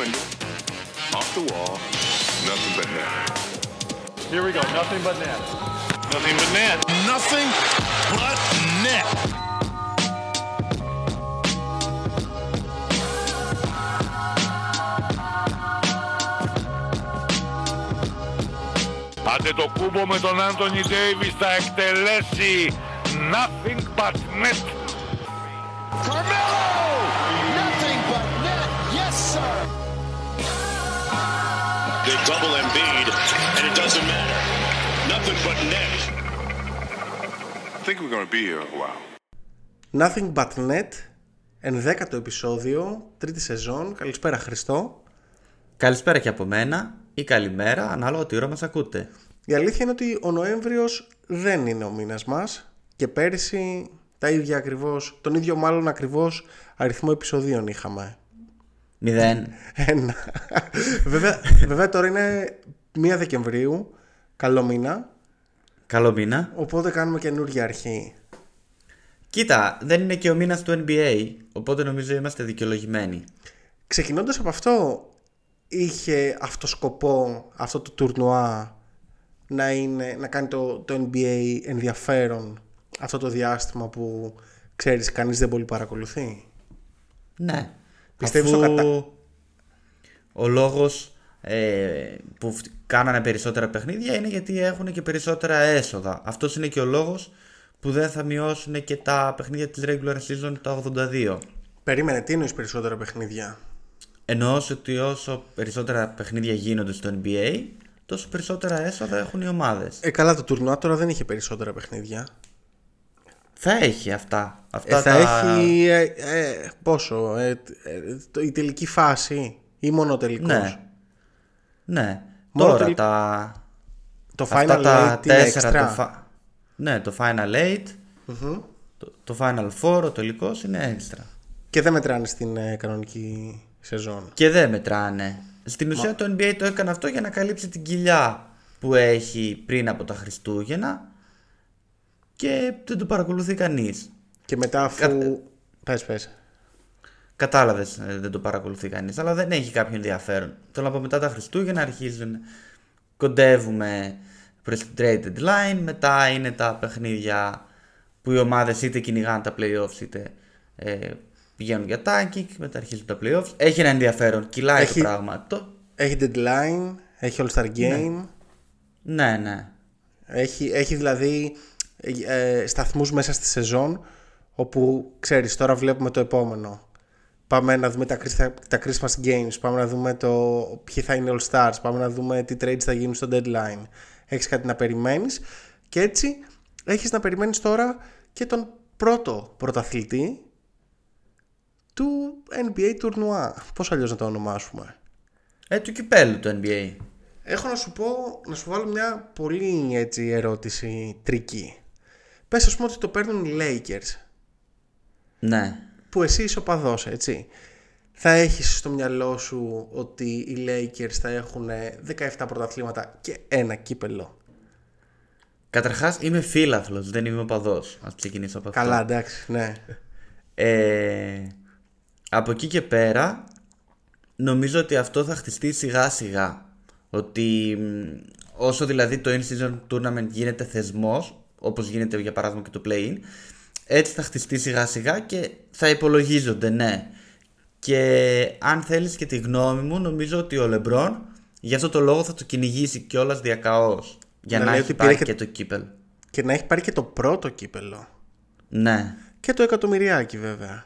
window, off the wall, nothing but net. Here we go. Nothing but net. Nothing but net. Nothing but net. Άντε το κούμπο με τον Άντωνι Ντέιβις θα εκτελέσει nothing but net. but net. I think we're going to be here a while. Nothing but net, ενδέκατο επεισόδιο, τρίτη σεζόν. Καλησπέρα Χριστό. Καλησπέρα και από μένα ή καλημέρα, ανάλογα τι ώρα μας ακούτε. Η αλήθεια είναι ότι ο Νοέμβριος δεν είναι ο μήνας μας και πέρυσι τα ίδια ακριβώς, τον ίδιο μάλλον ακριβώς αριθμό επεισοδίων είχαμε. Μηδέν. Ένα. βέβαια, βέβαια τώρα είναι 1 Δεκεμβρίου, καλό μήνα, Καλό μήνα. οπότε κάνουμε καινούργια αρχή. Κοίτα, δεν είναι και ο μήνας του NBA, οπότε νομίζω είμαστε δικαιολογημένοι. Ξεκινώντας από αυτό, είχε αυτό σκοπό, αυτό το τουρνουά να, είναι, να κάνει το, το NBA ενδιαφέρον αυτό το διάστημα που ξέρεις κανείς δεν πολύ παρακολουθεί; Ναι. Πιστεύεις Αφού το κατα- Ο λόγος ε, που φ- κάνανε περισσότερα παιχνίδια είναι γιατί έχουν και περισσότερα έσοδα. Αυτός είναι και ο λόγος που δεν θα μειώσουν και τα παιχνίδια της regular season τα 82. Περίμενε, τι εννοείς περισσότερα παιχνίδια; Εννοώς ότι όσο περισσότερα παιχνίδια γίνονται στο NBA, τόσο περισσότερα έσοδα έχουν οι ομάδες. Ε, καλά, το τουρνουά τώρα δεν είχε περισσότερα παιχνίδια. Θα έχει αυτά. αυτά Ε, θα τα... έχει ε, ε, πόσο, ε, ε, το- η τελική φάση ή μόνο ο τελικός; Ναι. Ναι. Μόνο Τώρα τελ- τα... Το αυτά Final τα Eight είναι τέσσερα... extra. Το φα- Ναι, το Final 8, το, το Final 4, ο τελικός είναι έξτρα. Και δεν μετράνε στην ε, κανονική σεζόν. Και δεν μετράνε. Στην ουσία το NBA το έκανε αυτό για να καλύψει την κοιλιά που έχει πριν από τα Χριστούγεννα και δεν το παρακολουθεί κανείς. Και μετά αφού... Κα- Πες, πες. Κατάλαβες, δεν το παρακολουθεί κανείς, αλλά δεν έχει κάποιο ενδιαφέρον. Θέλω να πω μετά τα Χριστούγεννα αρχίζουν, κοντεύουμε προ την trade deadline, μετά είναι τα παιχνίδια που οι ομάδες είτε κυνηγάνε τα playoffs είτε ε, πηγαίνουν για tanking, μετά αρχίζουν τα playoffs. Έχει ένα ενδιαφέρον, κυλάει Έχει- το πράγμα. Το... Έχει deadline, έχει All-Star Game, Ναι, ναι. έχει, έχει δηλαδή ε, ε, σταθμούς μέσα στη σεζόν όπου ξέρεις τώρα βλέπουμε το επόμενο. Πάμε να δούμε τα, Christ- τα Christmas Games, πάμε να δούμε το ποιοι θα είναι All Stars, πάμε να δούμε τι trades θα γίνουν στο deadline. Έχεις κάτι να περιμένεις; Και έτσι έχεις να περιμένεις τώρα και τον πρώτο πρωταθλητή του NBA τουρνουά. Πώς αλλιώς να το ονομάσουμε; Ε, του κυπέλου το NBA. Έχω να σου πω, να σου βάλω μια πολύ έτσι ερώτηση τρική. Πες ας πούμε ότι το παίρνουν οι Lakers, Ναι. Που εσύ είσαι οπαδός, έτσι. Θα έχεις στο μυαλό σου ότι οι Lakers θα έχουν 17 πρωταθλήματα και ένα κύπελο; Καταρχάς είμαι φίλαθλος, δεν είμαι οπαδό. Α ξεκινήσω από αυτό. Καλά, εντάξει, ναι. Ε, από εκεί και πέρα νομίζω ότι αυτό θα χτιστεί σιγά σιγά ότι μ, όσο δηλαδή το in-season tournament γίνεται θεσμός όπως γίνεται για παράδειγμα και το play-in έτσι θα χτιστεί σιγά σιγά και θα υπολογίζονται ναι και αν θέλεις και τη γνώμη μου νομίζω ότι ο Λεμπρόν για αυτό το λόγο θα το κυνηγήσει κιόλας διακαώς για Να να, λέει έχει ότι πήρε πάρει και- και... το κύπελ Και να έχει πάρει και το πρώτο κύπελο. ναι Και το εκατομμυριάκι βέβαια.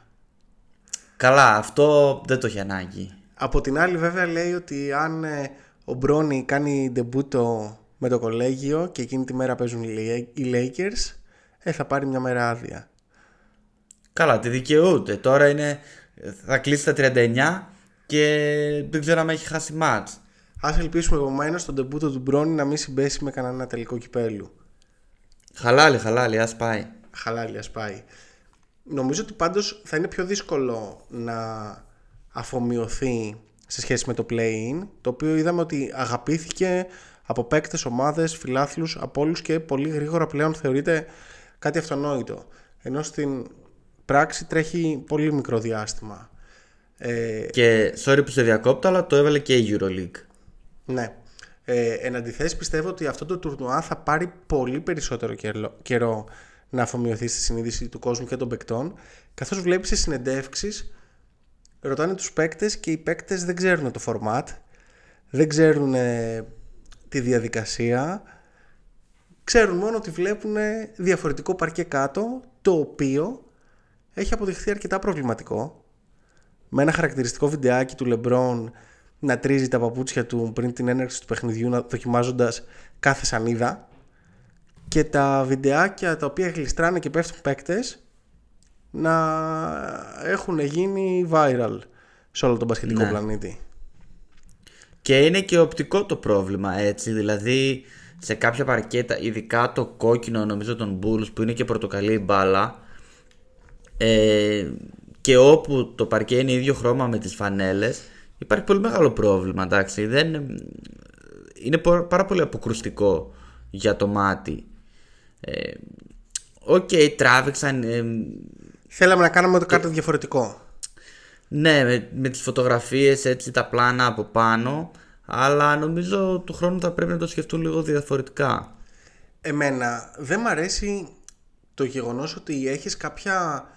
καλά αυτό δεν το έχει ανάγκη Από την άλλη βέβαια λέει ότι αν ε, ο Μπρόνι κάνει ντεμπούτο με το κολέγιο και εκείνη τη μέρα παίζουν οι Lake- οι Lakers, ε, θα πάρει μια μέρα άδεια. Καλά, τη δικαιούται. Τώρα είναι. Θα κλείσει τα 39 και δεν ξέρω αν έχει χάσει μάτς. Ας ελπίσουμε επομένως τον ντεμπούτο του Μπρόνι να μην συμπέσει με κανένα τελικό κυπέλου. Χαλάλι, χαλάλι, ας πάει. Χαλάλι ας πάει. Νομίζω ότι πάντως θα είναι πιο δύσκολο να αφομοιωθεί σε σχέση με το play-in, το οποίο είδαμε ότι αγαπήθηκε από παίκτες, ομάδες, φιλάθλους, από όλους και πολύ γρήγορα πλέον θεωρείται κάτι αυτονόητο. Ενώ στην πράξη τρέχει πολύ μικρό διάστημα. Ε, Και sorry που σε διακόπτω, αλλά το έβαλε και η Euroleague. ναι. Ε, εν αντιθέσει, πιστεύω ότι αυτό το τουρνουά θα πάρει πολύ περισσότερο καιρό, καιρό να αφομοιωθεί στη συνείδηση του κόσμου και των παικτών, καθώς βλέπεις σε συνεντεύξεις ρωτάνε τους παίκτες και οι παίκτες δεν ξέρουν το format, δεν ξέρουν ε, τη διαδικασία, ξέρουν μόνο ότι βλέπουν διαφορετικό παρκέ κάτω, το οποίο έχει αποδειχθεί αρκετά προβληματικό. Με ένα χαρακτηριστικό βιντεάκι του Λεμπρόν να τρίζει τα παπούτσια του πριν την έναρξη του παιχνιδιού να- δοκιμάζοντας κάθε σανίδα και τα βιντεάκια τα οποία γλιστράνε και πέφτουν παίκτες να έχουν γίνει viral σε όλο τον μπασκετικό Ναι. πλανήτη. Και είναι και οπτικό το πρόβλημα έτσι, δηλαδή σε κάποια παρκέτα, ειδικά το κόκκινο νομίζω των Bulls που είναι και πορτοκαλί η μπάλα ε, και όπου το παρκέ είναι ίδιο χρώμα με τις φανέλες υπάρχει πολύ μεγάλο πρόβλημα εντάξει, δεν, είναι πο- πάρα πολύ αποκρουστικό για το μάτι. Ε, Οκ, τράβηξαν ε, Θέλαμε να κάνουμε το κάτι διαφορετικό. ναι, με, με τις φωτογραφίες έτσι τα πλάνα από πάνω αλλά νομίζω του χρόνου θα πρέπει να το σκεφτούν λίγο διαφορετικά. Εμένα δεν μ' αρέσει το γεγονός ότι έχεις κάποια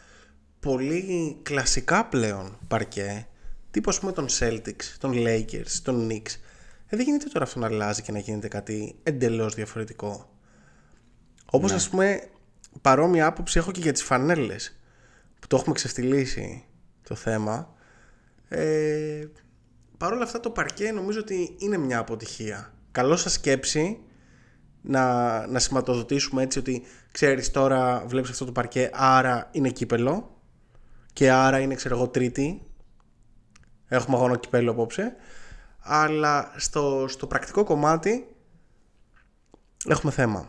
πολύ κλασικά πλέον παρκέ. Τύπου ας πούμε των Celtics, των Lakers, των Knicks. Ε, δεν γίνεται τώρα αυτό να αλλάζει και να γίνεται κάτι εντελώς διαφορετικό. Όπως ας πούμε παρόμοια άποψη έχω και για τις φανέλες που το έχουμε ξεφτυλίσει το θέμα. Ε, Παρ' όλα αυτά το παρκέ νομίζω ότι είναι μια αποτυχία. Καλό σας σκέψη να, να σηματοδοτήσουμε έτσι ότι ξέρεις τώρα βλέπεις αυτό το παρκέ άρα είναι κύπελο και άρα είναι ξέρω εγώ τρίτη. Έχουμε αγώνα κυπέλο απόψε. Αλλά στο, στο πρακτικό κομμάτι έχουμε θέμα.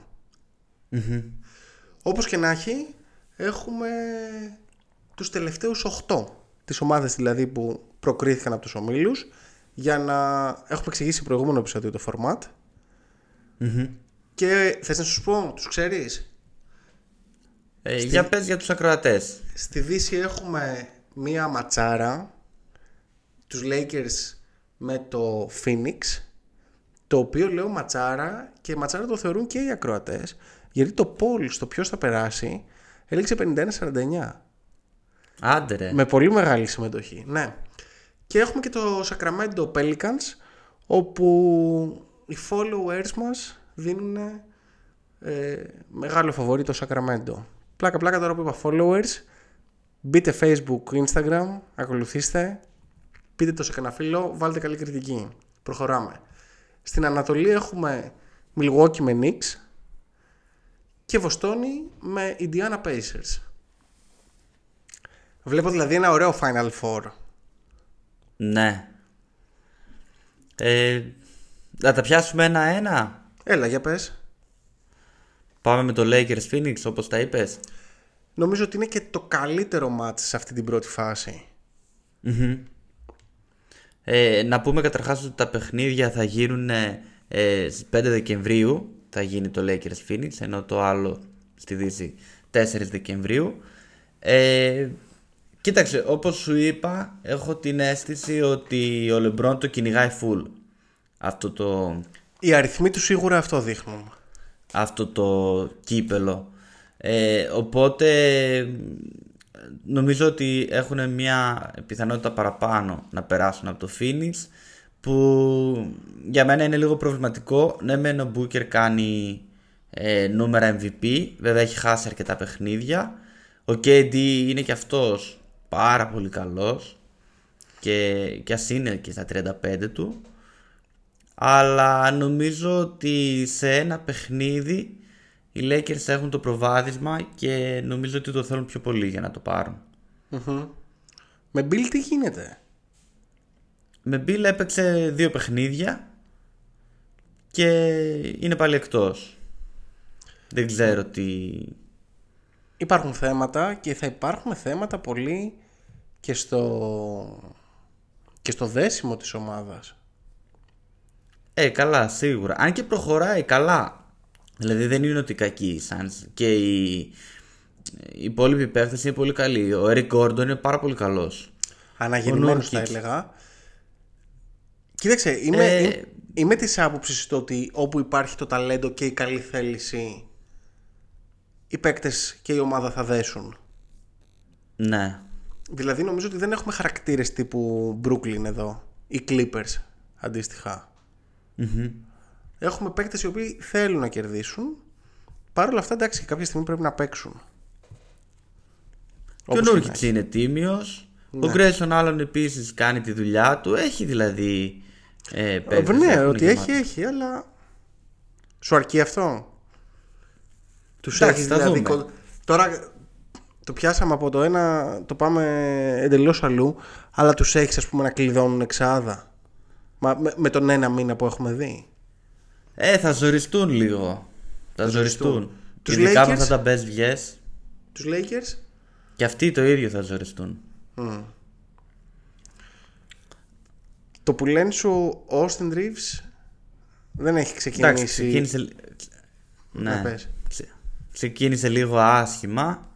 Όπως και να έχει έχουμε τους τελευταίους 8 τις ομάδες δηλαδή που προκρίθηκαν από τους ομίλους για να έχουμε εξηγήσει προηγούμενο επεισόδιο το format. Και θες να σου πω, τους ξέρεις; Ε, Για πες για τους ακροατές. Στη Δύση έχουμε μία ματσάρα τους Lakers με το Phoenix το οποίο λέω ματσάρα και ματσάρα το θεωρούν και οι ακροατές γιατί το poll στο ποιος θα περάσει έληξε 51-49 Άντε ρε. με πολύ μεγάλη συμμετοχή ναι. και έχουμε και το Sacramento Pelicans όπου οι followers μας δίνουν ε, μεγάλο φαβορί το Sacramento πλάκα πλάκα τώρα που είπα followers μπείτε facebook, instagram ακολουθήστε πείτε το σε κανένα φίλο, βάλτε καλή κριτική προχωράμε στην Ανατολή έχουμε Milwaukee με Knicks και Βοστόνη με Indiana Pacers Βλέπω δηλαδή ένα ωραίο Final Four. Ναι. Ε, να τα πιάσουμε ένα-ένα. Έλα, για πες. Πάμε με το Lakers Phoenix όπως τα είπες. Νομίζω ότι είναι και το καλύτερο μάτς σε αυτή την πρώτη φάση. Ε, να πούμε καταρχάς ότι τα παιχνίδια θα γίνουν ε, στις 5 Δεκεμβρίου θα γίνει το Lakers Phoenix ενώ το άλλο στη Δύση 4 Δεκεμβρίου ε, κοίταξε όπως σου είπα έχω την αίσθηση ότι ο Λεμπρόν το κυνηγάει full αυτό το, Οι αριθμοί του σίγουρα αυτό δείχνουν. Αυτό το κύπελο. Ε, οπότε νομίζω ότι έχουν μια πιθανότητα παραπάνω να περάσουν από το Phoenix που για μένα είναι λίγο προβληματικό. Ναι μεν ο Booker κάνει ε, νούμερα MVP βέβαια έχει χάσει αρκετά παιχνίδια. Ο KD είναι και αυτός πάρα πολύ καλός και, και ας είναι και στα 35 του αλλά νομίζω ότι σε ένα παιχνίδι οι Lakers έχουν το προβάδισμα και νομίζω ότι το θέλουν πιο πολύ για να το πάρουν. Με Bill τι γίνεται; Με Bill έπαιξε δύο παιχνίδια και είναι πάλι εκτός. Δεν ξέρω τι... Υπάρχουν θέματα και θα υπάρχουν θέματα πολύ και στο, και στο δέσιμο της ομάδας. Ε, καλά, σίγουρα. Αν και προχωράει καλά. Δηλαδή δεν είναι ότι κακή η Suns και οι, οι υπόλοιποι παίχτες είναι πολύ καλοί. Ο Eric Gordon είναι πάρα πολύ καλός. Αναγεννημένος θα Νούρκιτς. έλεγα. Κοίταξε, είμαι, Ε, είμαι, είμαι της άποψης το ότι όπου υπάρχει το ταλέντο και η καλή θέληση οι παίκτες και η ομάδα θα δέσουν. Ναι. Δηλαδή νομίζω ότι δεν έχουμε χαρακτήρες τύπου Brooklyn εδώ ή Clippers αντίστοιχα. Έχουμε παίκτες οι οποίοι θέλουν να κερδίσουν. Παρ' όλα αυτά εντάξει κάποια στιγμή πρέπει να παίξουν. Και ο Όπως και να Νούρκιτς είναι τίμιος. Ναι. Ο Γκρέσον άλλον επίσης κάνει τη δουλειά του. Έχει δηλαδή ε, Ε, παίκτες, ναι, έχουν ότι γεμάτο. έχει, έχει, αλλά. Σου αρκεί αυτό; Τους Εντάξει, έχεις θα δηλαδή. δούμε. κο- Τώρα το πιάσαμε από το ένα, το πάμε εντελώς αλλού, αλλά τους έχεις, ας πούμε, να κλειδώνουν εξάδα. Μα, με, με τον ένα μήνα που έχουμε δει. Ε, θα ζοριστούν λίγο. Θα ζοριστούν. Τους Ειδικά με Lakers? αυτά τα best βγες. Τους Lakers; Και αυτοί το ίδιο θα ζοριστούν. Το που λένε σου ο Austin Reeves δεν έχει Εντάξει, ξεκινήσει. ξεκίνησε... Να Ναι. πες. Ξε- Ξεκίνησε λίγο άσχημα,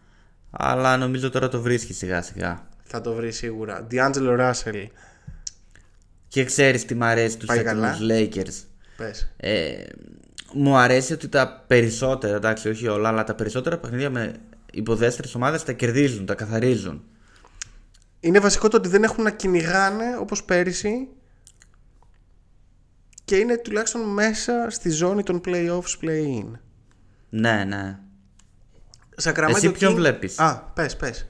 αλλά νομίζω τώρα το βρίσκει σιγά σιγά. Θα το βρει σίγουρα. D'Angelo Russell. Και ξέρεις τι μ' αρέσει τους Πάει φετινούς Lakers. Πες. Ε, μου αρέσει ότι τα περισσότερα, εντάξει όχι όλα, αλλά τα περισσότερα παιχνίδια με υποδέστερες ομάδες τα κερδίζουν, τα καθαρίζουν. Είναι βασικό το ότι δεν έχουν να κυνηγάνε όπως πέρυσι και είναι τουλάχιστον μέσα στη ζώνη των playoffs play-in. Ναι, ναι. Sacramento Εσύ ποιον King- βλέπεις; Α, πες, πες.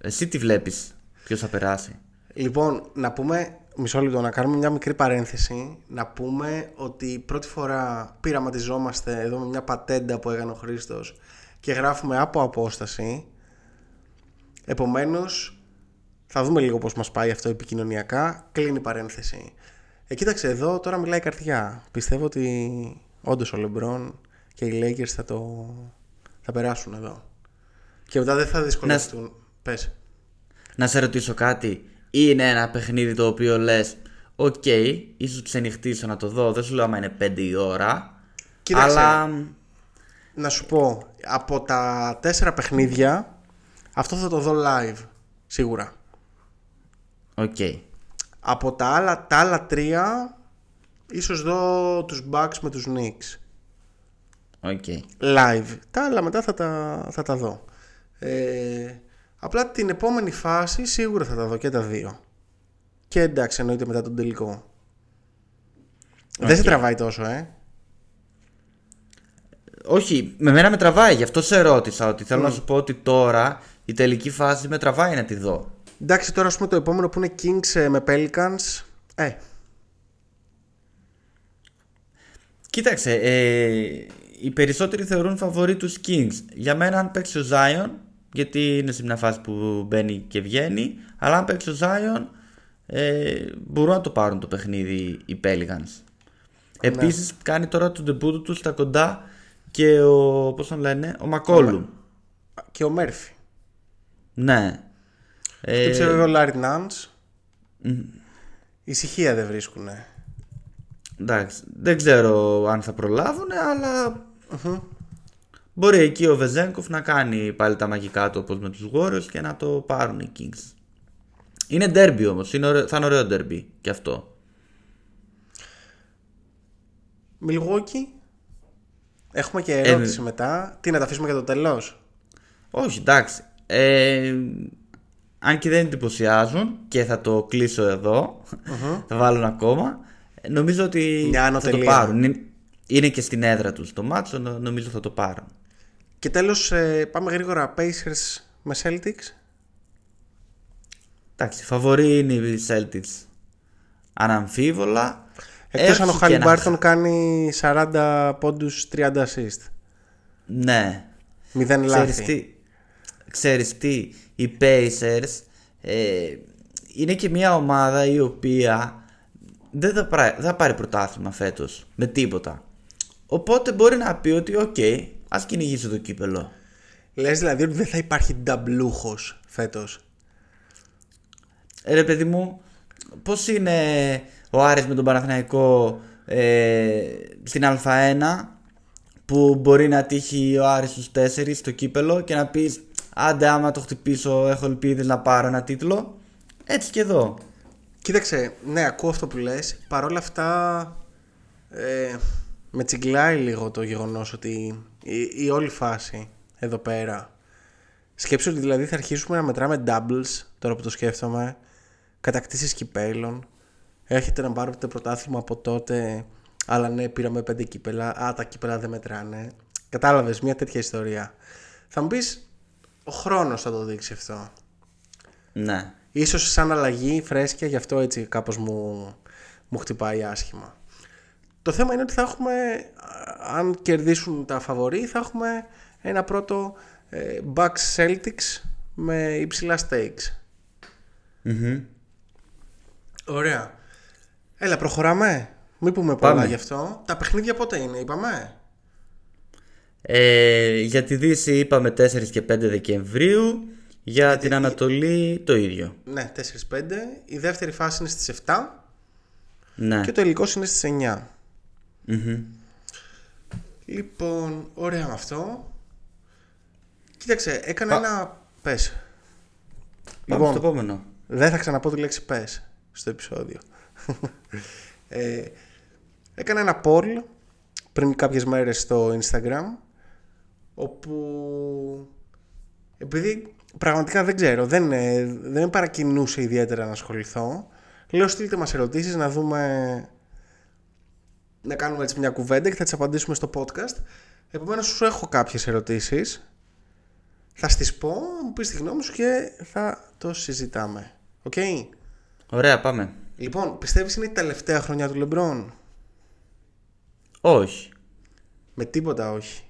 Εσύ τι βλέπεις, ποιος θα περάσει; Λοιπόν, να πούμε, μισό λεπτό, να κάνουμε μια μικρή παρένθεση. Να πούμε ότι πρώτη φορά πειραματιζόμαστε εδώ με μια πατέντα που έκανε ο Χρήστος και γράφουμε από απόσταση. Επομένως, θα δούμε λίγο πώς μας πάει αυτό επικοινωνιακά. Κλείνει η παρένθεση. Ε, κοίταξε, εδώ τώρα μιλάει η καρδιά. Πιστεύω ότι όντως ο Λεμπρόν και οι Lakers θα το θα περάσουν εδώ. Και μετά δεν θα δυσκολευτούν. Πες. Να σε ρωτήσω κάτι. Είναι ένα παιχνίδι το οποίο λες Οκ, ίσως ξενυχτήσω να το δω. Δεν σου λέω άμα είναι 5 η ώρα. Κοίταξε. Αλλά Να σου πω, από τα τέσσερα παιχνίδια, αυτό θα το δω live, σίγουρα. Οκ. Από τα άλλα, τα άλλα τρία, ίσως δω τους Bucks με τους Knicks. OK. Live. Τα άλλα μετά θα τα, θα τα δω. Ε, απλά την επόμενη φάση σίγουρα θα τα δω και τα δύο. Και εντάξει, εννοείται μετά τον τελικό. Δεν σε τραβάει τόσο, ε. Όχι, με μένα με τραβάει, γι' αυτό σε ρώτησα ότι θέλω να σου πω ότι τώρα η τελική φάση με τραβάει να τη δω. Εντάξει, τώρα ας πούμε το επόμενο που είναι Kings ε, με Pelicans. Ε, Κοίταξε, ε, οι περισσότεροι θεωρούν φαβορή τους Kings. Για μένα αν παίξει ο Zion, γιατί είναι σε μια φάση που μπαίνει και βγαίνει, αλλά αν παίξει ο Zion ε, μπορούν να το πάρουν το παιχνίδι οι Pelicans. Επίσης κάνει τώρα το debut του στα κοντά και ο, πώς τον λένε, ο Μακόλουμ. και ο Μέρφυ. Ναι. Ε, Χτύψε βέβαια ο Λάρι Νάντς. Ησυχία δεν βρίσκουνε. Εντάξει, δεν ξέρω αν θα προλάβουν, αλλά μπορεί εκεί ο Βεζέγκοφ να κάνει πάλι τα μαγικά του όπως με τους Warriors και να το πάρουν οι Kings. Είναι derby όμως, είναι ωραίο- θα είναι ωραίο derby και αυτό. Milwaukee. Έχουμε και ερώτηση μετά. Τι να τα αφήσουμε για το τέλος; Όχι, εντάξει. Ε, αν και δεν εντυπωσιάζουν και θα το κλείσω εδώ, θα βάλω ένα ακόμα. ε, Νομίζω ότι Μια θα το ανωτελεία. πάρουν. Είναι, είναι και στην έδρα τους το μάτσο, νο- νομίζω θα το πάρουν. Και τέλος ε, πάμε γρήγορα Pacers με Celtics. Εντάξει, φαβορή είναι οι Celtics. Αναμφίβολα. Εκτός αν ο Έχει και ένα- Χαλιμπάρτον κάνει 40 πόντους 30 assist. Ναι. Μηδέν Ξέρεις λάθη. τι, ξέρεις τι, οι Pacers ε, είναι και μια ομάδα η οποία δεν θα, πρά- δεν θα πάρει πρωτάθλημα φέτος με τίποτα. Οπότε μπορεί να πει ότι οκ, ας κυνηγήσει το κύπελο. Λες δηλαδή ότι δεν θα υπάρχει νταμπλούχος φέτος. Ε, ρε παιδί μου, πώς είναι ο Άρης με τον Παναθηναϊκό ε, στην Α1 που μπορεί να τύχει ο Άρης στους 4 στο κύπελο και να πεις άντε άμα το χτυπήσω έχω ελπίδες να πάρω ένα τίτλο. Έτσι και εδώ. Κοίταξε, ναι, ακούω αυτό που λες. Παρ' όλα αυτά, ε, με τσιγκλάει λίγο το γεγονός ότι η, η όλη φάση εδώ πέρα. Σκέψου ότι δηλαδή θα αρχίσουμε να μετράμε doubles, τώρα που το σκέφτομαι, κατακτήσεις κυπέλων. Έρχεται να πάρετε πρωτάθλημα από τότε, αλλά ναι, πήραμε πέντε κύπελα. Α, τα κύπελα δεν μετράνε. Κατάλαβες, μια τέτοια ιστορία. Θα μου πεις, ο χρόνος θα το δείξει αυτό. Ναι. Ίσως σαν αλλαγή φρέσκια, γι' αυτό έτσι κάπως μου, μου χτυπάει άσχημα. Το θέμα είναι ότι θα έχουμε, α, αν κερδίσουν τα φαβορή, θα έχουμε ένα πρώτο ε, Bucks Celtics με υψηλά stakes. Ωραία. Έλα, προχωράμε. Μην πούμε πολλά Πάμε. γι' αυτό. Τα παιχνίδια πότε είναι, είπαμε; Ε, για τη Δύση είπαμε 4 και 5 Δεκεμβρίου. Για την Ανατολή το ίδιο. Ναι, 4-5. Η δεύτερη φάση είναι στις 7 Ναι. και το υλικό είναι στις 9. Μμμ. Λοιπόν, ωραία με αυτό. Κοίταξε, έκανα ένα. Πες. Πάμε στο επόμενο. δεν θα ξαναπώ τη λέξη πες στο επεισόδιο. ε, έκανα ένα poll πριν κάποιες μέρες στο Instagram όπου επειδή πραγματικά δεν ξέρω, δεν, ε, δεν με παρακινούσε ιδιαίτερα να ασχοληθώ λέω στείλτε μας ερωτήσεις να δούμε να κάνουμε έτσι μια κουβέντα και θα τις απαντήσουμε στο podcast επομένως σου έχω κάποιες ερωτήσεις θα στις πω, μου πεις τη γνώμη σου και θα το συζητάμε Οκ; Ωραία, πάμε. Λοιπόν, πιστεύεις είναι η τελευταία χρονιά του Λεμπρόν; Όχι. Με τίποτα όχι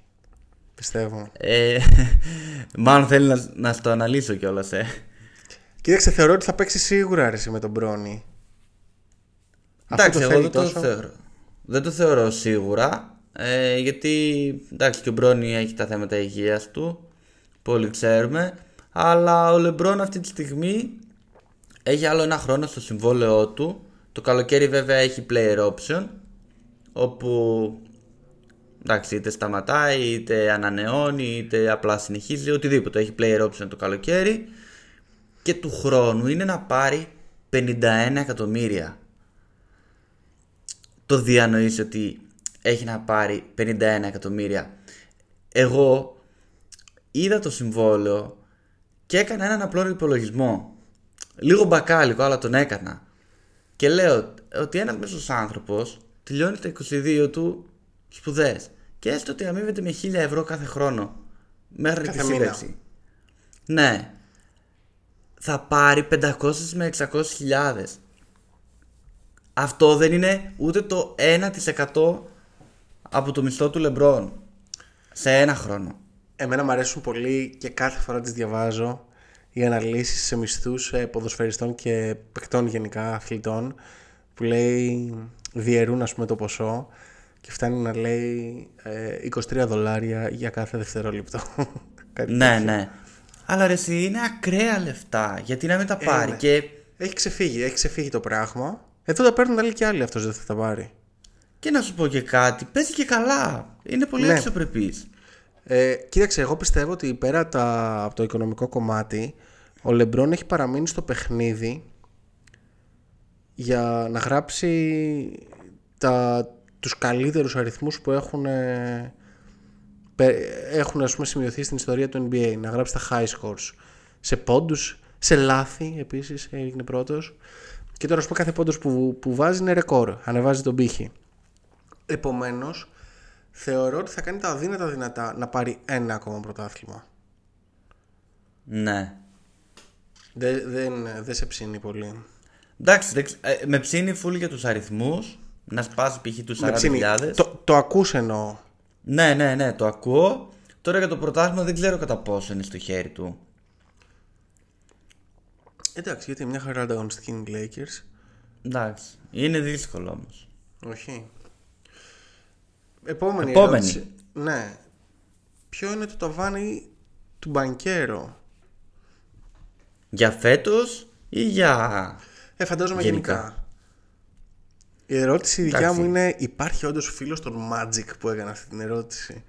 Πιστεύω Ε, μάλλον θέλει να, να στο αναλύσω κιόλας, ε. Κοίταξε, θεωρώ ότι θα παίξει σίγουρα αρέσει με τον Μπρόνι. Αφού Εντάξει, το εγώ θέλει δεν το, τόσο. θεωρώ, δεν το θεωρώ σίγουρα. Ε, γιατί εντάξει, και ο Μπρόνι έχει τα θέματα υγείας του. Πολύ ξέρουμε. Αλλά ο Λεμπρόν αυτή τη στιγμή έχει άλλο ένα χρόνο στο συμβόλαιό του. Το καλοκαίρι βέβαια έχει player option. Όπου εντάξει, είτε σταματάει, είτε ανανεώνει, είτε απλά συνεχίζει, οτιδήποτε. Έχει player option το καλοκαίρι. Και του χρόνου είναι να πάρει 51 εκατομμύρια το διανοείς ότι έχει να πάρει 51 εκατομμύρια. Εγώ είδα το συμβόλαιο και έκανα έναν απλό υπολογισμό. Λίγο μπακάλικο, αλλά τον έκανα. Και λέω ότι ένας μέσος άνθρωπος τελειώνει τα 22 του σπουδές. Και έστω ότι αμείβεται με 1000 ευρώ κάθε χρόνο. Μέχρι Κάθε τη μήνα. σύνταξη. Ναι. Θα πάρει 500 με 600 χιλιάδες. Αυτό δεν είναι ούτε το 1% από το μισθό του Λεμπρόν. Σε ένα χρόνο. Εμένα μου αρέσουν πολύ και κάθε φορά τις διαβάζω οι αναλύσεις σε μισθούς ε, ποδοσφαιριστών και παικτών γενικά αθλητών που λέει διαιρούν ας πούμε το ποσό και φτάνει να λέει ε, 23 δολάρια για κάθε δευτερόλεπτο. Κάτι Ναι, τέτοιο. ναι. Αλλά ρε εσύ είναι ακραία λεφτά. Γιατί να μην τα πάρει. ναι. Και, Έχει ξεφύγει, έχει ξεφύγει το πράγμα. Εδώ τα παίρνουν άλλοι και άλλοι αυτός δεν θα τα πάρει. και να σου πω και κάτι. Παίζει και καλά. Είναι πολύ Ναι. αξιοπρεπής. Ε, κοίταξε, εγώ πιστεύω ότι πέρα τα, από το οικονομικό κομμάτι, ο Λεμπρόν έχει παραμείνει στο παιχνίδι για να γράψει τα, τους καλύτερους αριθμούς που έχουν, ε, πε- έχουν ας πούμε, σημειωθεί στην ιστορία του NBA. Να γράψει τα high scores. Σε πόντους, σε λάθη επίσης έγινε πρώτος. Και τώρα ας πούμε κάθε πόντος που, που βάζει είναι ρεκόρ. Ανεβάζει τον πύχη. Επομένως, θεωρώ ότι θα κάνει τα αδύνατα δυνατά να πάρει ένα ακόμα πρωτάθλημα. Ναι. Δεν, δεν, δεν σε ψήνει πολύ. Εντάξει, δεν ξε- ε, με ψήνει φουλ για τους αριθμούς. Να σπάσει π.χ. τους 40.000. Με ψήνει. Το, το ακούς εννοώ. Ναι, ναι, ναι, το ακούω. Τώρα για το πρωτάθλημα δεν ξέρω κατά πόσο είναι στο χέρι του. Εντάξει, γιατί μια χαρά ανταγωνιστική είναι οι Lakers. Εντάξει. Είναι δύσκολο όμως. Όχι. Επόμενη, Επόμενη. ερώτηση. Ναι. Ποιο είναι το ταβάνι του Μπανκέρο; Για φέτος ή για... Ε, φαντάζομαι Γενικά; γενικά. Η ερώτηση δικιά Εντάξει. μου είναι υπάρχει όντως φίλος των Magic που έκανε αυτή την ερώτηση;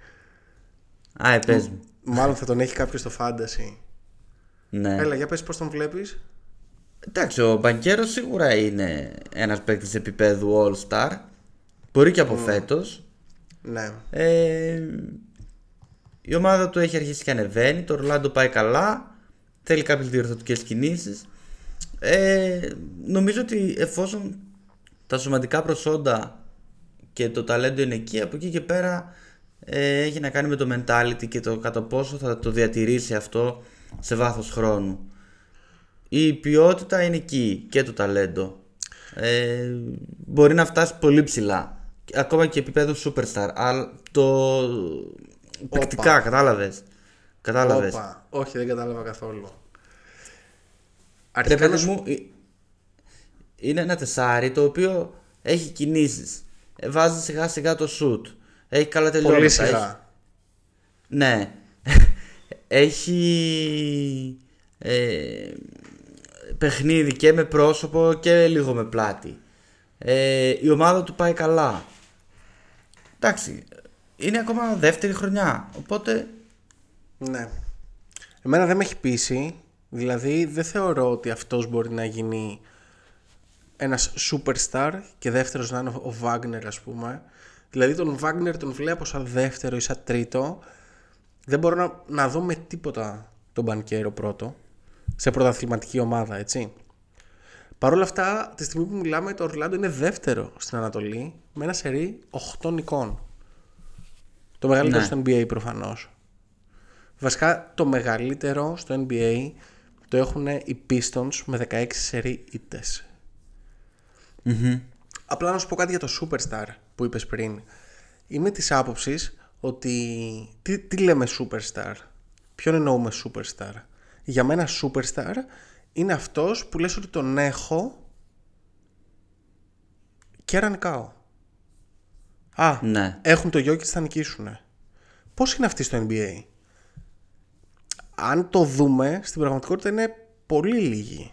Α, ε, πες μου. Μάλλον θα τον έχει κάποιος στο Fantasy. Ναι. Έλα, για πες πώς τον βλέπεις. Εντάξει, ο Μπανκέρος σίγουρα είναι ένας παίκτης επίπεδου All-Star. Μπορεί και από φέτος. Ναι. Ε, η ομάδα του έχει αρχίσει και ανεβαίνει. Το Ρολάντο πάει καλά. Θέλει κάποιες διορθωτικές κινήσεις. Ε, νομίζω ότι εφόσον τα σωματικά προσόντα και το ταλέντο είναι εκεί, από εκεί και πέρα ε, έχει να κάνει με το mentality και το κατά πόσο θα το διατηρήσει αυτό σε βάθος χρόνου. Η ποιότητα είναι εκεί και το ταλέντο. Ε, μπορεί να φτάσει πολύ ψηλά. Ακόμα και επίπεδο superstar. Αλλά το. Παικτικά, κατάλαβες. Κατάλαβες. Όπα. Όχι, δεν κατάλαβα καθόλου. Ρε Αρχικά παιδί να σου- μου, ε, είναι ένα τεσάρι το οποίο έχει κινήσεις. Ε, Βάζει σιγά σιγά το shoot. Έχει καλά τελειώματα. Πολύ έχει- σιγά. Ναι. έχει ε, παιχνίδι και με πρόσωπο και λίγο με πλάτη. Ε, η ομάδα του πάει καλά. Εντάξει, είναι ακόμα δεύτερη χρονιά. Οπότε Ναι. Εμένα δεν με έχει πείσει. Δηλαδή δεν θεωρώ ότι αυτός μπορεί να γίνει ένας superstar και δεύτερος να είναι ο Βάγνερ ας πούμε. Δηλαδή τον Βάγνερ τον βλέπω σαν δεύτερο ή σαν τρίτο. Δεν μπορώ να, να δω με τίποτα τον Μπανκέρο πρώτο σε πρωταθληματική ομάδα έτσι. Παρ' όλα αυτά, τη στιγμή που μιλάμε, το Ορλάντο είναι δεύτερο στην Ανατολή με ένα σερί 8 νικών. Το μεγαλύτερο Ναι. στο NBA προφανώς. Βασικά το μεγαλύτερο στο NBA το έχουν οι Pistons με 16 σερί ήττες. Απλά να σου πω κάτι για το Superstar που είπες πριν. Είμαι της άποψης ότι... Τι, τι λέμε Superstar? Ποιον εννοούμε Superstar? Για μένα Superstar είναι αυτός που λες ότι τον έχω και ρανικάω. Α, ναι. έχουν το Jokic θα νικήσουν. Πώς είναι αυτοί στο NBA? Αν το δούμε, στην πραγματικότητα είναι πολύ λίγοι.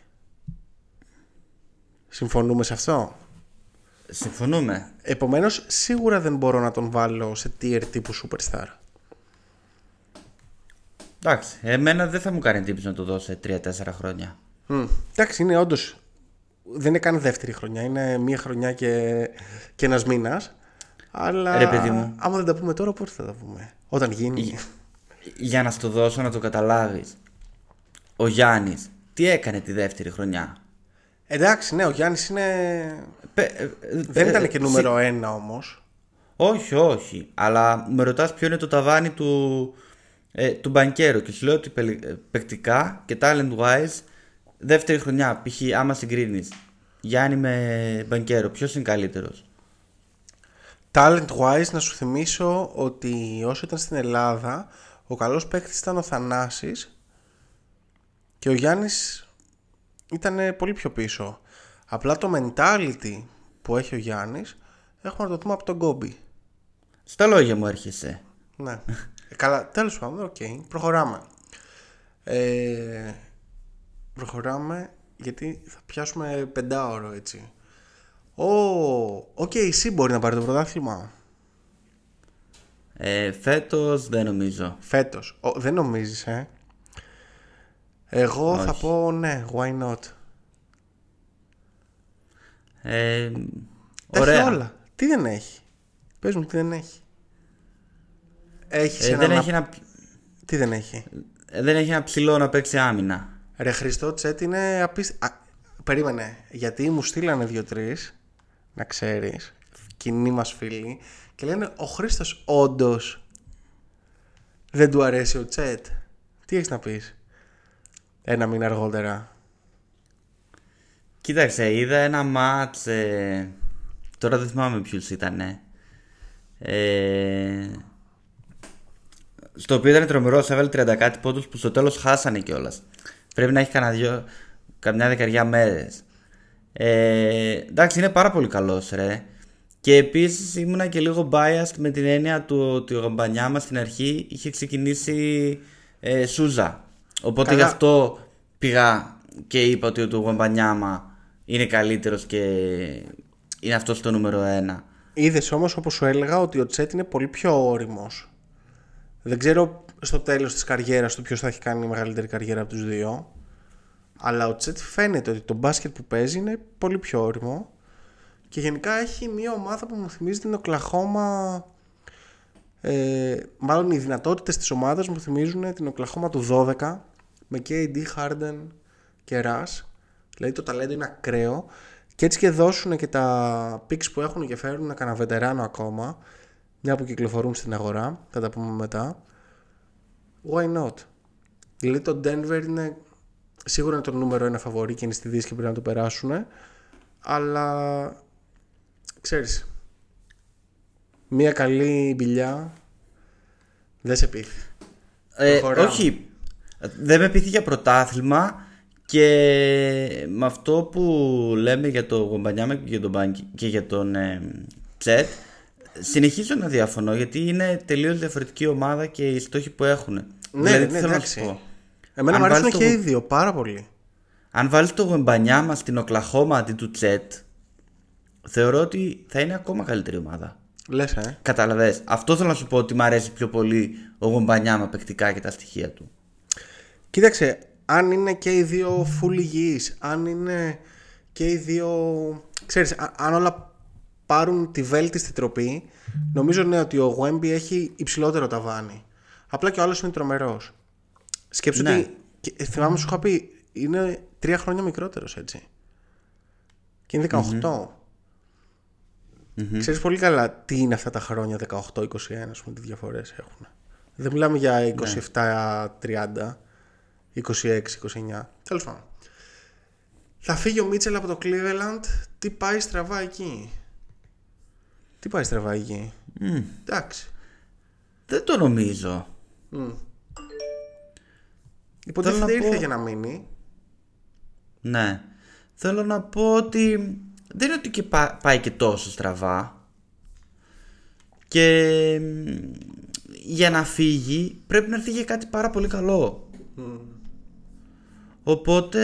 Συμφωνούμε σε αυτό; Συμφωνούμε. Επομένως, σίγουρα δεν μπορώ να τον βάλω σε tier τύπου superstar. Εντάξει, εμένα δεν θα μου κάνει εντύπωση να το δώσω σε 3-4 χρόνια. Μμ. Εντάξει, είναι όντως. Δεν είναι καν δεύτερη χρονιά. Είναι μία χρονιά και, και ένας μήνας. Αλλά Ρε, παιδί μου. άμα δεν τα πούμε τώρα, πότε θα τα πούμε; Όταν γίνει. Για να στο δώσω να το καταλάβεις. Ο Γιάννης τι έκανε τη δεύτερη χρονιά; Εντάξει, ναι, ο Γιάννης είναι. Πε- ε, ε, Δεν ε, ήταν και συ- νούμερο ένα όμως. Όχι, όχι. Αλλά με ρωτάς ποιο είναι το ταβάνι του, ε, του μπανκέρου και σου λέω ότι πελ- ε, παικτικά και talent wise δεύτερη χρονιά π.χ. άμα συγκρίνεις Γιάννη με Μπανκέρο ποιος είναι καλύτερος; Talent wise, να σου θυμίσω ότι όσο ήταν στην Ελλάδα, ο καλός παίκτης ήταν ο Θανάσης και ο Γιάννης ήταν πολύ πιο πίσω. Απλά το mentality που έχει ο Γιάννης έχουμε να το δούμε από τον Κόμπι. Στα λόγια μου έρχεσαι. Ναι. Ε, καλά, τέλος πάντων, οκ. Προχωράμε. Ε, προχωράμε γιατί θα πιάσουμε πεντάωρο έτσι. Ο, ο KC μπορεί να πάρει το πρωτάθλημα. Ε, φέτος δεν νομίζω. Φέτος. Ο, δεν νομίζεις, ε. Εγώ θα Όχι. πω ναι, why not. Ε, Τα ωραία. έχει όλα. Τι δεν έχει. Πες μου τι δεν έχει. Έχεις Ε, ένα... δεν, να- έχει ένα, Τι δεν έχει; ε, δεν έχει ένα ψηλό να παίξει άμυνα. Ρε Χριστό, Τσέτ είναι απίστευτο. Περίμενε, γιατί μου στείλανε δύο-τρεις, να ξέρεις, κοινοί μας φίλοι, και λένε ο Χρήστος όντως δεν του αρέσει ο Τσέτ. Τι έχεις να πεις; Ένα μήνα αργότερα. Κοίταξε, είδα ένα μάτς, ε, τώρα δεν θυμάμαι ποιους ήταν. Ε, στο οποίο ήταν τρομερός, έβαλε 30 κάτι πόντους που στο τέλος χάσανε κιόλας. Πρέπει να έχει κανένα δυο, καμιά δεκαριά μέρες. Ε, εντάξει, είναι πάρα πολύ καλός ρε. Και επίσης ήμουνα και λίγο biased με την έννοια του ότι ο Γαμπανιάμα στην αρχή είχε ξεκινήσει ε, Σούζα. Οπότε Καλά. γι' αυτό πήγα και είπα ότι ο Γαμπανιάμα είναι καλύτερος και είναι αυτός το νούμερο ένα. Είδες όμως όπως σου έλεγα ότι ο Τσέτ είναι πολύ πιο όριμος. Δεν ξέρω στο τέλος της καριέρας του ποιος θα έχει κάνει μεγαλύτερη καριέρα από τους δύο. Αλλά ο Τσέτ φαίνεται ότι το μπάσκετ που παίζει είναι πολύ πιο όριμο. Και γενικά έχει μια ομάδα που μου θυμίζει την Οκλαχώμα... Ε, μάλλον οι δυνατότητες της ομάδας μου θυμίζουν την Οκλαχώμα του 12 με KD, Harden και Russ. Δηλαδή το ταλέντο είναι ακραίο. Και έτσι και δώσουν και τα picks που έχουν και φέρουν κανένα βετεράνο ακόμα. Μια που κυκλοφορούν στην αγορά. Θα τα πούμε μετά. Why not; Δηλαδή το Denver είναι σίγουρα είναι το νούμερο ένα φαβορή και είναι στη Δύση και πρέπει να το περάσουν. Αλλά ξέρεις μια καλή μπηλιά δεν σε πείθει. Ε, Προχωράμε. όχι. Δεν με πείθει για πρωτάθλημα και με αυτό που λέμε για το Γομπανιάμα και για τον, Μπάνκι- και για τον ε, Τσέτ συνεχίζω να διαφωνώ γιατί είναι τελείως διαφορετική ομάδα και οι στόχοι που έχουν. Ναι, δηλαδή, τι ναι, θέλω να εντάξει. σου πω. Εμένα Αν μου αρέσουν βάλεις και το- οι δύο πάρα πολύ. Αν βάλεις το Γουεμπανιάμα στην Οκλαχώμα αντί του Τσέτ θεωρώ ότι θα είναι ακόμα καλύτερη ομάδα. Λες, ε. Κατάλαβες. Αυτό θέλω να σου πω ότι μου αρέσει πιο πολύ ο Γουεμπανιάμα παικτικά και τα στοιχεία του. Κοίταξε, αν είναι και οι δύο full υγιείς, αν είναι και οι δύο... Ξέρεις, α- αν όλα πάρουν τη βέλτιστη τροπή, νομίζω ναι ότι ο Wemby έχει υψηλότερο ταβάνι. Απλά και ο άλλος είναι τρομερός. Σκέψου Ναι. ότι, και, ε, θυμάμαι σου είχα πει, είναι τρία χρόνια μικρότερος έτσι. Και είναι 18. Ξέρεις πολύ καλά τι είναι αυτά τα χρόνια 18-21, ας πούμε, τι διαφορές έχουν. Δεν μιλάμε για 27-30, 26-29. Τέλος πάντων. Θα φύγει ο Μίτσελ από το Cleveland. Τι πάει στραβά εκεί. Τι πάει στραβά εκεί; Εντάξει. Δεν το νομίζω. Υποτίθεται Θέλω να ήρθε πω- για να μείνει. Ναι. Θέλω να πω ότι δεν είναι ότι και πά- πάει και τόσο στραβά. Και μ, για να φύγει πρέπει να έρθει για κάτι πάρα πολύ καλό. Οπότε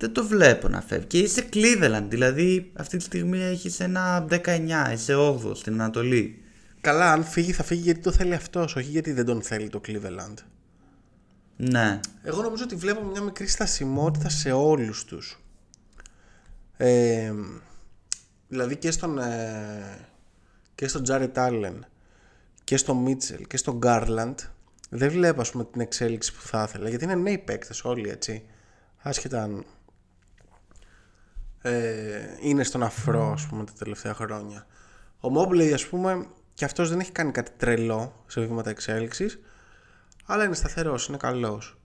δεν το βλέπω να φεύγει. Και είσαι Cleveland, δηλαδή αυτή τη στιγμή έχεις ένα 19, είσαι 8 στην Ανατολή. Καλά, αν φύγει θα φύγει γιατί το θέλει αυτός, όχι γιατί δεν τον θέλει το Cleveland. Ναι. Εγώ νομίζω ότι βλέπω μια μικρή στασιμότητα σε όλους τους. Ε, δηλαδή και στον, ε, και στον Jared Allen και στον Mitchell και στον Garland δεν βλέπω ας πούμε την εξέλιξη που θα ήθελα γιατί είναι νέοι παίκτες όλοι έτσι άσχετα αν ε, είναι στον αφρό ας πούμε τα τελευταία χρόνια ο Mobley ας πούμε και αυτός δεν έχει κάνει κάτι τρελό σε βήματα εξέλιξης αλλά είναι σταθερός, είναι καλός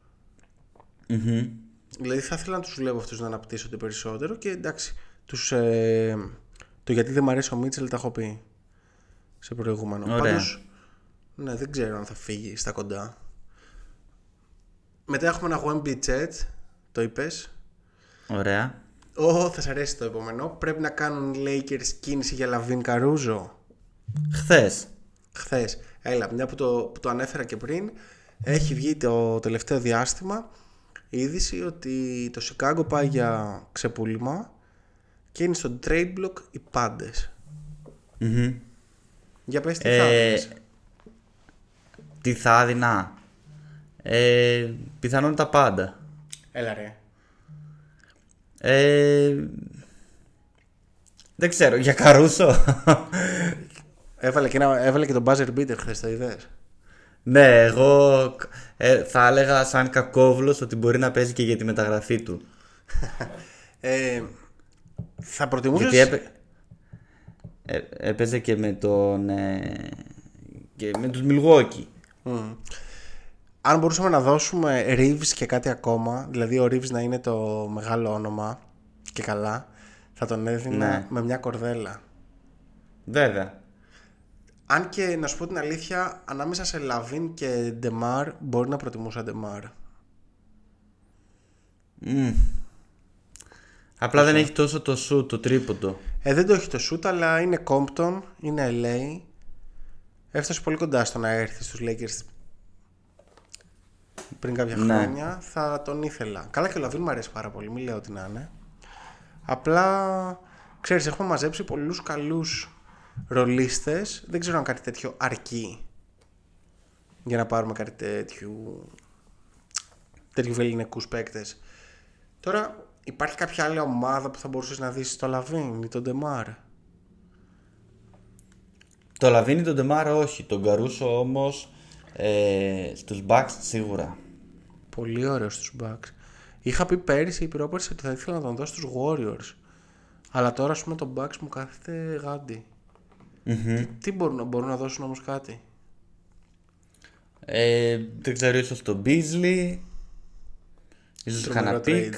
Δηλαδή θα ήθελα να τους βλέπω αυτούς να αναπτύσσονται περισσότερο και εντάξει, τους, ε, το γιατί δεν μου αρέσει ο Μίτσελ τα έχω πει σε προηγούμενο. Ωραία. Πάντως, ναι, δεν ξέρω αν θα φύγει στα κοντά. Μετά έχουμε ένα Wemby Jet, το είπες. Ωραία. Ω, θα σ' αρέσει το επόμενο. Πρέπει να κάνουν οι Lakers κίνηση για Λαβίν Καρούζο. Χθες. Χθες. Έλα, μια που το, που το ανέφερα και πριν, έχει βγει το τελευταίο διάστημα η είδηση ότι το Σικάγκο πάει για ξεπούλημα και είναι στο trade block οι πάντες. Για πες τι θα Ε, έδινες. τι θα έδινα. Ε, πιθανόν τα πάντα. Έλα ρε. Ε, δεν ξέρω, για Καρούσο. Έβαλε και, ένα, έβαλε και τον buzzer beater χθες, το είδες; ναι, εγώ ε, θα έλεγα σαν κακόβουλος ότι μπορεί να παίζει και για τη μεταγραφή του. Ε, θα προτιμούσες... Γιατί έπαι... ε, έπαιζε και με τον... Ε, και με τους Μιλγουόκι. Αν μπορούσαμε να δώσουμε Reeves και κάτι ακόμα, δηλαδή ο Reeves να είναι το μεγάλο όνομα και καλά, θα τον έδινα Ναι. με μια κορδέλα. Βέβαια. Αν και να σου πω την αλήθεια, ανάμεσα σε Λαβίν και Ντεμάρ μπορεί να προτιμούσα Ντεμάρ. Απλά δεν έχει τόσο το σου, το τρίποντο. Ε, δεν το έχει το σούτ, αλλά είναι Compton, είναι LA. Έφτασε πολύ κοντά στο να έρθει στους Lakers πριν κάποια Ναι. χρόνια. Θα τον ήθελα. Καλά και ο Λαβίν μου αρέσει πάρα πολύ, μην λέω ότι να είναι. Απλά, ξέρεις, έχουμε μαζέψει πολλούς καλούς ρολίστες. Δεν ξέρω αν κάτι τέτοιο αρκεί. για να πάρουμε κάτι τέτοιου τέτοιου βεληνικούς παίκτες. Τώρα υπάρχει κάποια άλλη ομάδα που θα μπορούσες να δεις στο Λαβίν ή τον Ντεμάρ; Το Λαβίν ή τον Ντεμάρ όχι. Τον Καρούσο όμως ε, στους Bucks σίγουρα. Πολύ ωραίος στους Bucks. Είχα πει πέρυσι ή πρόπερσι ότι θα ήθελα να τον δώσω στους Warriors. Αλλά τώρα ας πούμε τον Bucks μου κάθεται γάντι. Τι, τι μπορούν, μπορούν να δώσουν όμως κάτι; Ε, δεν ξέρω, ίσως τον Beasley. ίσως Τρομερό κανένα pick. trade.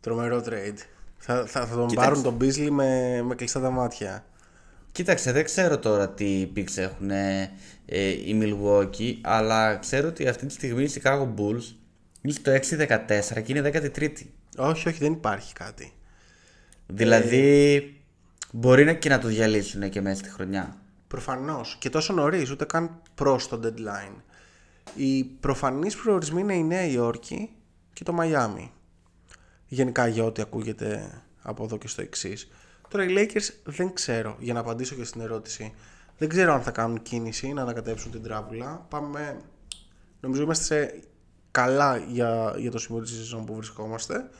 Τρομερό trade. Θα, θα, θα τον Κοίταξε. πάρουν τον Beasley με, με κλειστά τα μάτια. Κοίταξε, δεν ξέρω τώρα τι picks έχουν ε, ε, οι Milwaukee, αλλά ξέρω ότι αυτή τη στιγμή οι Chicago Bulls είναι στο 6-14 και είναι 13η. Όχι, όχι, δεν υπάρχει κάτι. Δηλαδή, μπορεί να και να το διαλύσουν και μέσα στη χρονιά. Προφανώς. Και τόσο νωρίς, ούτε καν προς το deadline. Οι προφανείς προορισμοί είναι η Νέα Υόρκη και το Μαϊάμι. Γενικά για ό,τι ακούγεται από εδώ και στο εξής. Τώρα οι Lakers δεν ξέρω, για να απαντήσω και στην ερώτηση, δεν ξέρω αν θα κάνουν κίνηση να ανακατέψουν την τράπουλα. Πάμε. Νομίζω είμαστε σε καλά για, για το σημείο της σεζόν που βρισκόμαστε.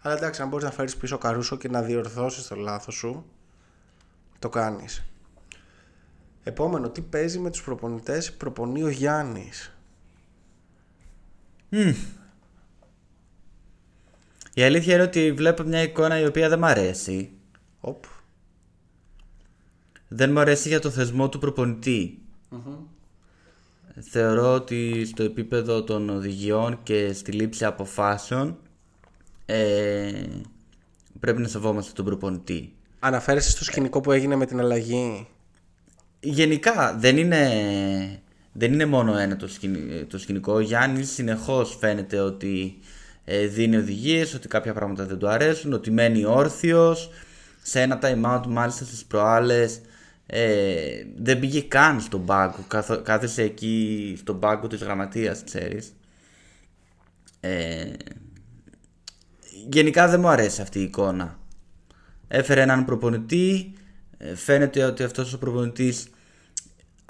Αλλά εντάξει, αν μπορείς να φέρεις πίσω καρούσο και να διορθώσεις το λάθος σου, το κάνεις. Επόμενο, τι παίζει με τους προπονητές προπονεί ο Γιάννης. Η αλήθεια είναι ότι βλέπω μια εικόνα η οποία δεν μ' αρέσει. Οπ. Δεν μου αρέσει για το θεσμό του προπονητη Θεωρώ ότι στο επίπεδο των οδηγιών και στη λήψη αποφάσεων ε, πρέπει να σεβόμαστε τον προπονητή. Αναφέρεσαι στο σκηνικό που έγινε με την αλλαγή; Γενικά δεν είναι, δεν είναι μόνο ένα το, σκηνι- το σκηνικό. Ο Γιάννης συνεχώς φαίνεται ότι ε, δίνει οδηγίες, ότι κάποια πράγματα δεν του αρέσουν, ότι μένει όρθιος. Σε ένα time out μάλιστα στις προάλλες ε, δεν πήγε καν στον πάγκο, καθο- κάθεσε εκεί στον πάγκο της γραμματείας, ξέρεις. Ε, γενικά δεν μου αρέσει αυτή η εικόνα. Έφερε έναν προπονητή, ε, φαίνεται ότι αυτός ο προπονητής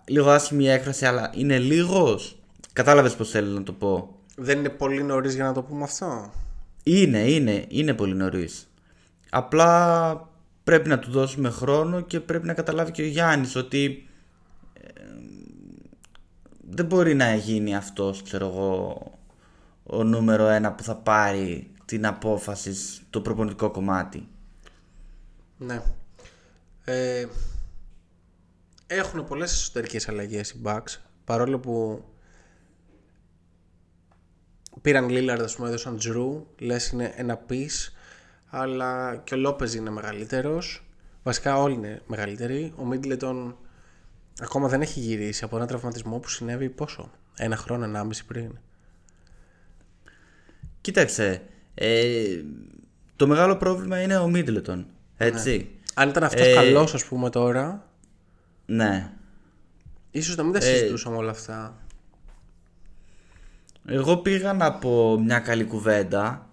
λίγο άσχημη έκφραση αλλά είναι λίγος. Κατάλαβες πως θέλω να το πω. Δεν είναι πολύ νωρίς για να το πούμε αυτό; Είναι, είναι, είναι πολύ νωρίς. Απλά πρέπει να του δώσουμε χρόνο και πρέπει να καταλάβει και ο Γιάννης ότι ε, δεν μπορεί να γίνει αυτός, ξέρω εγώ, ο νούμερο ένα που θα πάρει την απόφαση στο προπονητικό κομμάτι. Ναι. Ε, έχουν πολλές εσωτερικές αλλαγές οι Bucks. Παρόλο που πήραν Lillard, ας πούμε, έδωσαν Drew. Λες είναι ένα piece. Αλλά και ο Λόπεζ είναι μεγαλύτερος. Βασικά όλοι είναι μεγαλύτεροι. Ο Middleton ακόμα δεν έχει γυρίσει από ένα τραυματισμό που συνέβη πόσο. Ένα χρόνο, ενάμιση πριν. Κοίταξε, ε, το μεγάλο πρόβλημα είναι ο Μίτλετον, έτσι. Αν ήταν αυτός Ε, καλός ας πούμε τώρα, Ναι. ίσως να μην τα συζητούσαμε όλα αυτά. Εγώ πήγα να πω μια καλή κουβέντα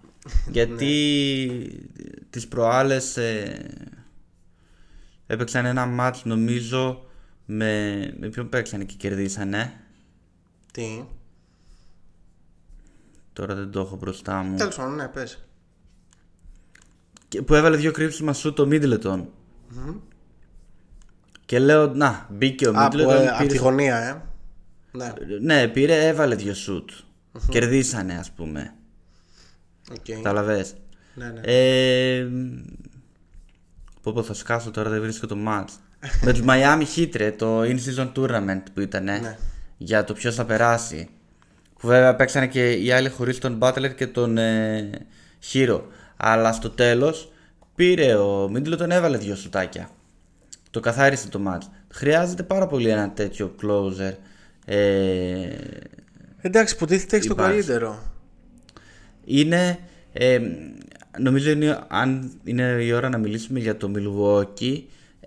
γιατί τις προάλλες ε, έπαιξαν ένα μάτς νομίζω με, με ποιον παίξανε και κερδίσανε. Τι; τώρα δεν το έχω μπροστά μου. Τέλος πάντων, ναι, πες. και που έβαλε δύο κρύψιμα σου το Middleton και λέω να μπήκε ο Από, Middleton ε, από τη πήρε, γωνία, ε. Ναι, ναι πήρε έβαλε δύο σουτ. Κερδίσανε ας πούμε οκ. Καταλαβες. Ναι, ναι. Ε, πω πω θα σκάσω τώρα δεν βρίσκω το match. Με τους Miami Heat ρε, το in-season tournament που ήταν Ναι. για το ποιος θα περάσει. Που βέβαια παίξανε και οι άλλοι χωρίς τον Butler και τον ε, Hero. Αλλά στο τέλος πήρε ο Middleton τον έβαλε δύο σουτάκια. Το καθάρισε το match. Χρειάζεται πάρα πολύ ένα τέτοιο closer. Ε, Εντάξει, υποτίθεται έχει το Υπάρχει. καλύτερο. Είναι ε, νομίζω είναι, αν είναι η ώρα να μιλήσουμε για το Milwaukee.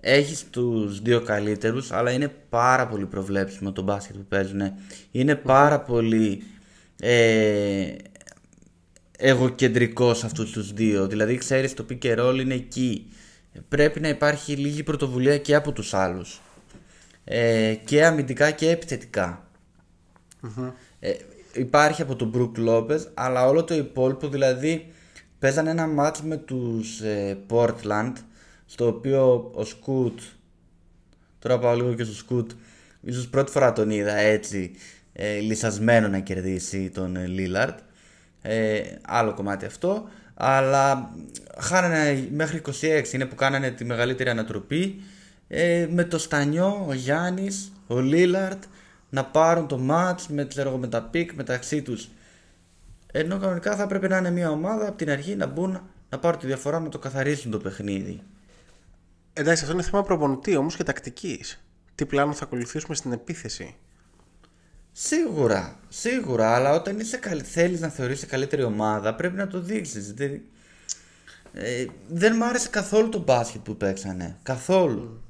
Έχεις τους δύο καλύτερους αλλά είναι πάρα πολύ προβλέψιμο το μπάσκετ που παίζουν. Είναι πάρα πολύ ε, εγωκεντρικός σε αυτούς τους δύο. Δηλαδή ξέρεις το pick and roll είναι εκεί. Πρέπει να υπάρχει λίγη πρωτοβουλία και από τους άλλους. Ε, και αμυντικά και επιθετικά. Ε, υπάρχει από τον Μπρουκ Λόπες, αλλά όλο το υπόλοιπο δηλαδή παίζανε ένα μάτς με τους ε, Portland, στο οποίο ο Σκούτ, τώρα πάω λίγο και στο Σκούτ, ίσως πρώτη φορά τον είδα έτσι, ε, λυσασμένο να κερδίσει τον ε, Λίλαρτ. Ε, άλλο κομμάτι αυτό. Αλλά χάνανε μέχρι 26, είναι που κάνανε τη μεγαλύτερη ανατροπή. Ε, με το στανιό, ο Γιάννης, ο Λίλαρντ να πάρουν το μάτς με, ξέρω, εγώ, με τα pick μεταξύ τους. Ενώ κανονικά θα πρέπει να είναι μια ομάδα από την αρχή να μπουν να πάρουν τη διαφορά να το καθαρίσουν το παιχνίδι. Εντάξει, αυτό είναι θέμα προπονητή όμως και τακτικής. Τι πλάνο θα ακολουθήσουμε στην επίθεση. Σίγουρα, σίγουρα, αλλά όταν είσαι καλ... θέλεις να θεωρήσει καλύτερη ομάδα πρέπει να το δείξεις. Δεν... Ε, δεν μ' άρεσε καθόλου το μπάσκετ που παίξανε. Καθόλου.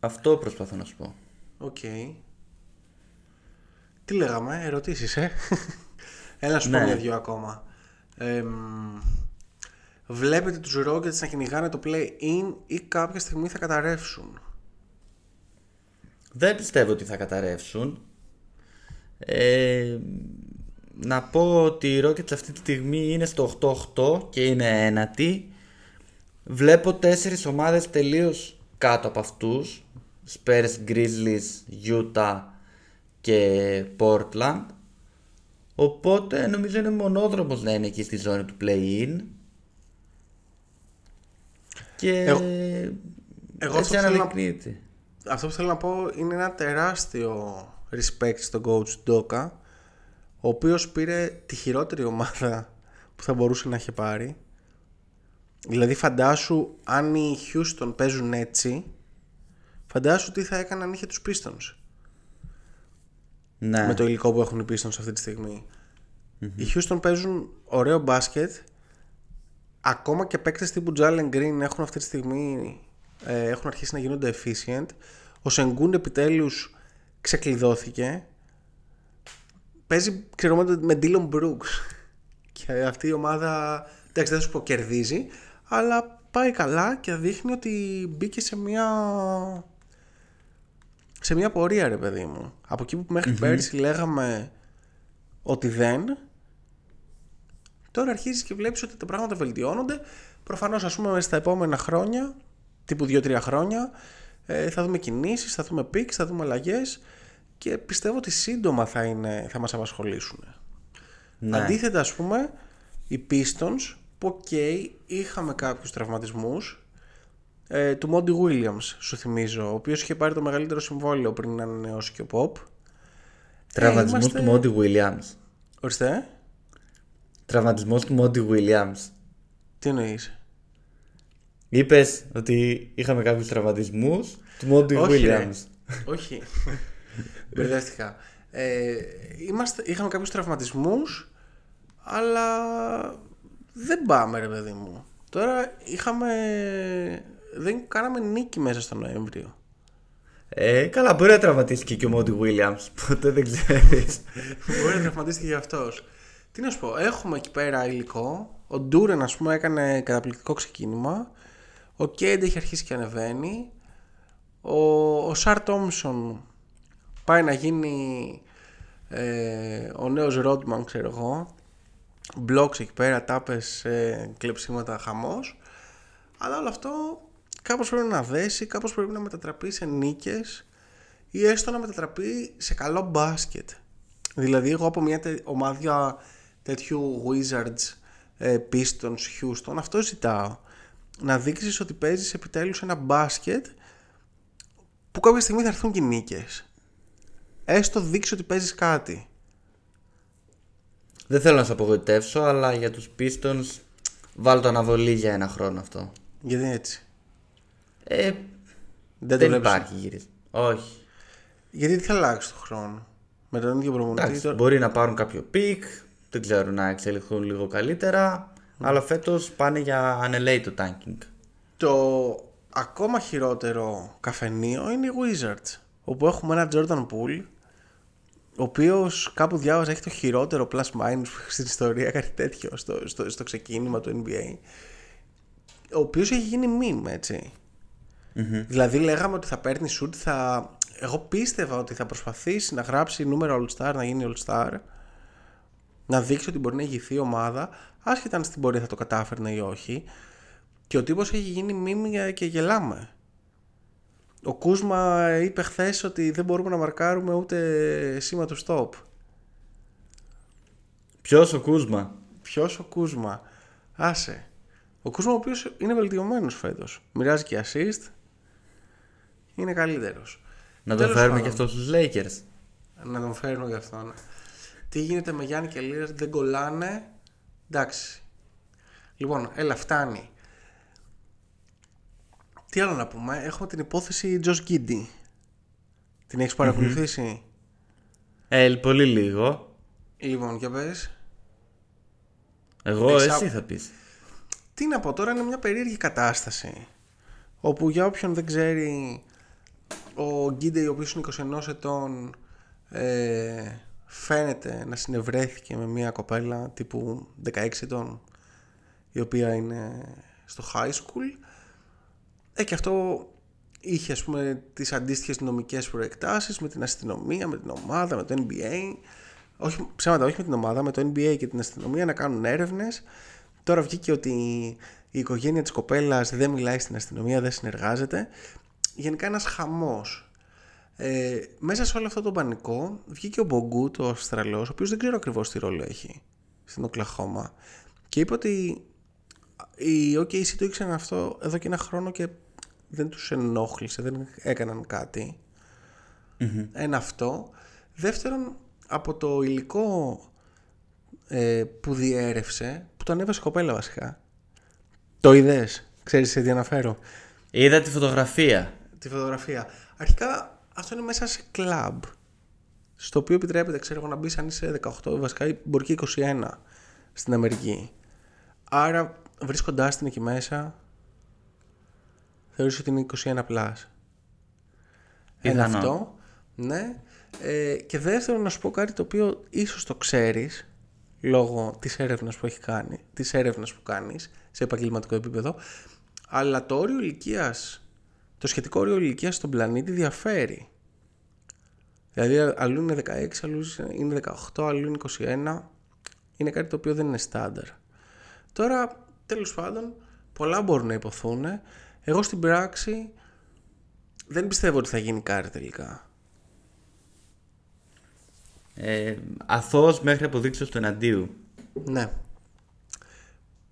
Αυτό προσπαθώ να σου πω. Οκ. Τι λέγαμε, ερωτήσεις, ε; Έλα να σου πω Ναι. μια-δυο ακόμα. Εμ, βλέπετε τους Rockets να κυνηγάνε το play-in ή κάποια στιγμή θα καταρρεύσουν; Δεν πιστεύω ότι θα καταρρεύσουν. Ε, να πω ότι οι Rockets αυτή τη στιγμή είναι στο 8-8 και είναι ένατη. Βλέπω τέσσερις ομάδες τελείως κάτω από αυτούς. Spurs, Grizzlies, Utah και Portland. Οπότε νομίζω είναι μονόδρομος να είναι εκεί στη ζώνη του play-in. Και Εγώ- εγώ αυτό έτσι που θέλω να- αναλυκνύεται. Αυτό που θέλω να πω είναι ένα τεράστιο respect στον coach Doka ο οποίος πήρε τη χειρότερη ομάδα που θα μπορούσε να έχει πάρει δηλαδή φαντάσου αν οι Houston παίζουν έτσι φαντάσου τι θα έκαναν αν είχε τους Pistons Ναι. με το υλικό που έχουν οι Pistons αυτή τη στιγμη Οι Houston παίζουν ωραίο μπάσκετ. Ακόμα και παίκτες τύπου Jalen Green έχουν αυτή τη στιγμή ε, έχουν αρχίσει να γίνονται efficient. Ο Sengun επιτέλους ξεκλειδώθηκε. Παίζει ξέρω, με, με Dylan Brooks. Και αυτή η ομάδα εντάξει δεν θα σου πω κερδίζει αλλά πάει καλά και δείχνει ότι μπήκε σε μια σε μια πορεία ρε παιδί μου. Από εκεί που μεχρι πέρυσι λέγαμε ότι δεν τώρα αρχίζεις και βλέπεις ότι τα πράγματα βελτιώνονται προφανώς ας πούμε στα επόμενα χρόνια τύπου 2-3 χρόνια ε, θα δούμε κινήσεις, θα δούμε πίξ, θα δούμε αλλαγές και πιστεύω ότι σύντομα θα, είναι, θα μας απασχολήσουν. Ναι. Αντίθετα ας πούμε οι Pistons που ok είχαμε κάποιους τραυματισμούς ε, του Μόντι Williams σου θυμίζω ο οποίος είχε πάρει το μεγαλύτερο συμβόλαιο πριν να ανανεώσει και ο Pop Τραυματισμός είμαστε- του Μόντι Williams. Ορίστε Τραυματισμός του Μόντι Williams. τι εννοείς; Είπες ότι είχαμε κάποιους τραυματισμούς του Μόντι Όχι, ρε. Williams. Όχι. Μπερδεύτηκα. Ε, είμαστε, είχαμε κάποιους τραυματισμούς, αλλά δεν πάμε ρε παιδί μου. Τώρα είχαμε... Δεν κάναμε νίκη μέσα στο Νοέμβριο. Ε, καλά, μπορεί να τραυματίστηκε και ο Μόντι Williams. Ποτέ δεν ξέρεις. Μπορεί να τραυματίστηκε για αυτός. Τι να σου πω, έχουμε εκεί πέρα υλικό. Ο Ντούρεν, ας πούμε, έκανε καταπληκτικό ξεκίνημα. Ο Κέντ έχει αρχίσει και ανεβαίνει. Ο, ο Σαρ Τόμσον πάει να γίνει ε, ο νέος Ρόντμαν, ξέρω εγώ. Μπλόξ εκεί πέρα, τάπες, ε, κλεψίματα, χαμός. Αλλά όλο αυτό κάπως πρέπει να δέσει, κάπως πρέπει να μετατραπεί σε νίκες ή έστω να μετατραπεί σε καλό μπάσκετ. Δηλαδή εγώ από μια τε- ομάδα τέτοιου Wizards, ε, Pistons, Houston, αυτό ζητάω. Να δείξεις ότι παίζεις επιτέλους ένα μπάσκετ που κάποια στιγμή θα έρθουν και οι νίκες. Έστω δείξεις ότι παίζεις κάτι. δεν θέλω να σε απογοητεύσω, αλλά για τους Pistons βάλω το αναβολή για ένα χρόνο αυτό. Γιατί είναι έτσι. Ε, Δεν, δεν το βλέπεις. υπάρχει γύρισμα. Όχι. Γιατί τι θα αλλάξει το χρόνο. Με τον ίδιο προπονητή. Εντάξει, τώρα- μπορεί να πάρουν κάποιο pick, δεν ξέρω να εξελιχθούν λίγο καλύτερα, αλλά φέτος πάνε για ανελέητο tanking. Το ακόμα χειρότερο καφενείο είναι οι Wizards. Όπου έχουμε ένα Jordan Poole, ο οποίος κάπου διάβαζα έχει το χειρότερο plus minus στην ιστορία, κάτι τέτοιο στο, στο, στο ξεκίνημα του NBA. Ο οποίος έχει γίνει meme, ετσι Δηλαδή λέγαμε ότι θα παίρνει shoot, θα εγώ πίστευα ότι θα προσπαθήσει να γράψει νούμερο All Star, να γίνει All Star, να δείξει ότι μπορεί να ηγηθεί η ομάδα, άσχετα αν στην πορεία θα το κατάφερνε ή όχι. Και ο τύπος έχει γίνει μίμη και γελάμε. Ο Κούσμα είπε χθες ότι δεν μπορούμε να μαρκάρουμε ούτε σήμα του stop. Ποιος ο Κούσμα; Ποιος ο Κούσμα; Άσε. Ο Κούσμα ο οποίος είναι βελτιωμένος φέτος. Μοιράζει και assist. Είναι καλύτερος. Να τον φέρουμε και αυτό στους Lakers. Να τον φέρουμε και αυτόν. Τι γίνεται με Γιάννη και Λίρας, δεν κολλάνε. Εντάξει. Λοιπόν, έλα, φτάνει. Τι άλλο να πούμε, έχουμε την υπόθεση Josh Giddy. Την έχεις παρακολουθήσει; Ε, πολύ λίγο. Λοιπόν, για πες. Εγώ Έχεις εσύ α- θα πεις. Τι να πω τώρα, είναι μια περίεργη κατάσταση. Όπου για όποιον δεν ξέρει, ο Γκίντε, ο οποίος είναι 21 ετών, ε, φαίνεται να συνευρέθηκε με μια κοπέλα τύπου 16 ετών, η οποία είναι στο high school. Ε, και αυτό είχε ας πούμε τις αντίστοιχες νομικές προεκτάσεις με την αστυνομία, με την ομάδα, με το NBA. Όχι, ψέματα, όχι με την ομάδα, με το NBA και την αστυνομία να κάνουν έρευνες. Τώρα βγήκε ότι η οικογένεια της κοπέλας δεν μιλάει στην αστυνομία, δεν συνεργάζεται. Γενικά ένας χαμός. Ε, μέσα σε όλο αυτό το πανικό βγήκε ο Μπογκού, το Αυστραλός, ο οποίος δεν ξέρω ακριβώς τι ρόλο έχει στην Οκλαχώμα και είπε ότι οι OKC το ήξεραν αυτό εδώ και ένα χρόνο και δεν τους ενόχλησε, δεν έκαναν κάτι. Ένα αυτό. Δεύτερον, από το υλικό ε, που διέρευσε, που το ανέβασε η κοπέλα βασικά. Το είδες, ξέρεις σε τι αναφέρω; Είδα τη φωτογραφία. Τη φωτογραφία. Αρχικά αυτό είναι μέσα σε κλαμπ. Στο οποίο επιτρέπεται, ξέρω εγώ, να μπεις αν είσαι 18, βασικά μπορεί και 21 στην Αμερική. Άρα βρίσκοντάς την εκεί μέσα, θεωρείς ότι είναι 21 plus. Ένα Πιθανό. αυτό. Ναι. Ε, και δεύτερον να σου πω κάτι το οποίο ίσως το ξέρεις λόγω της έρευνας που έχει κάνει, της έρευνας που κάνεις σε επαγγελματικό επίπεδο, αλλά το όριο ηλικίας, το σχετικό όριο ηλικίας στον πλανήτη διαφέρει. Δηλαδή αλλού είναι 16, αλλού είναι 18, αλλού είναι 21. Είναι κάτι το οποίο δεν είναι στάνταρ. Τώρα, τέλος πάντων, πολλά μπορούν να υποθούν. Εγώ στην πράξη δεν πιστεύω ότι θα γίνει κάτι τελικά. Ε, αθώος μέχρι αποδείξεως του εναντίου. Ναι.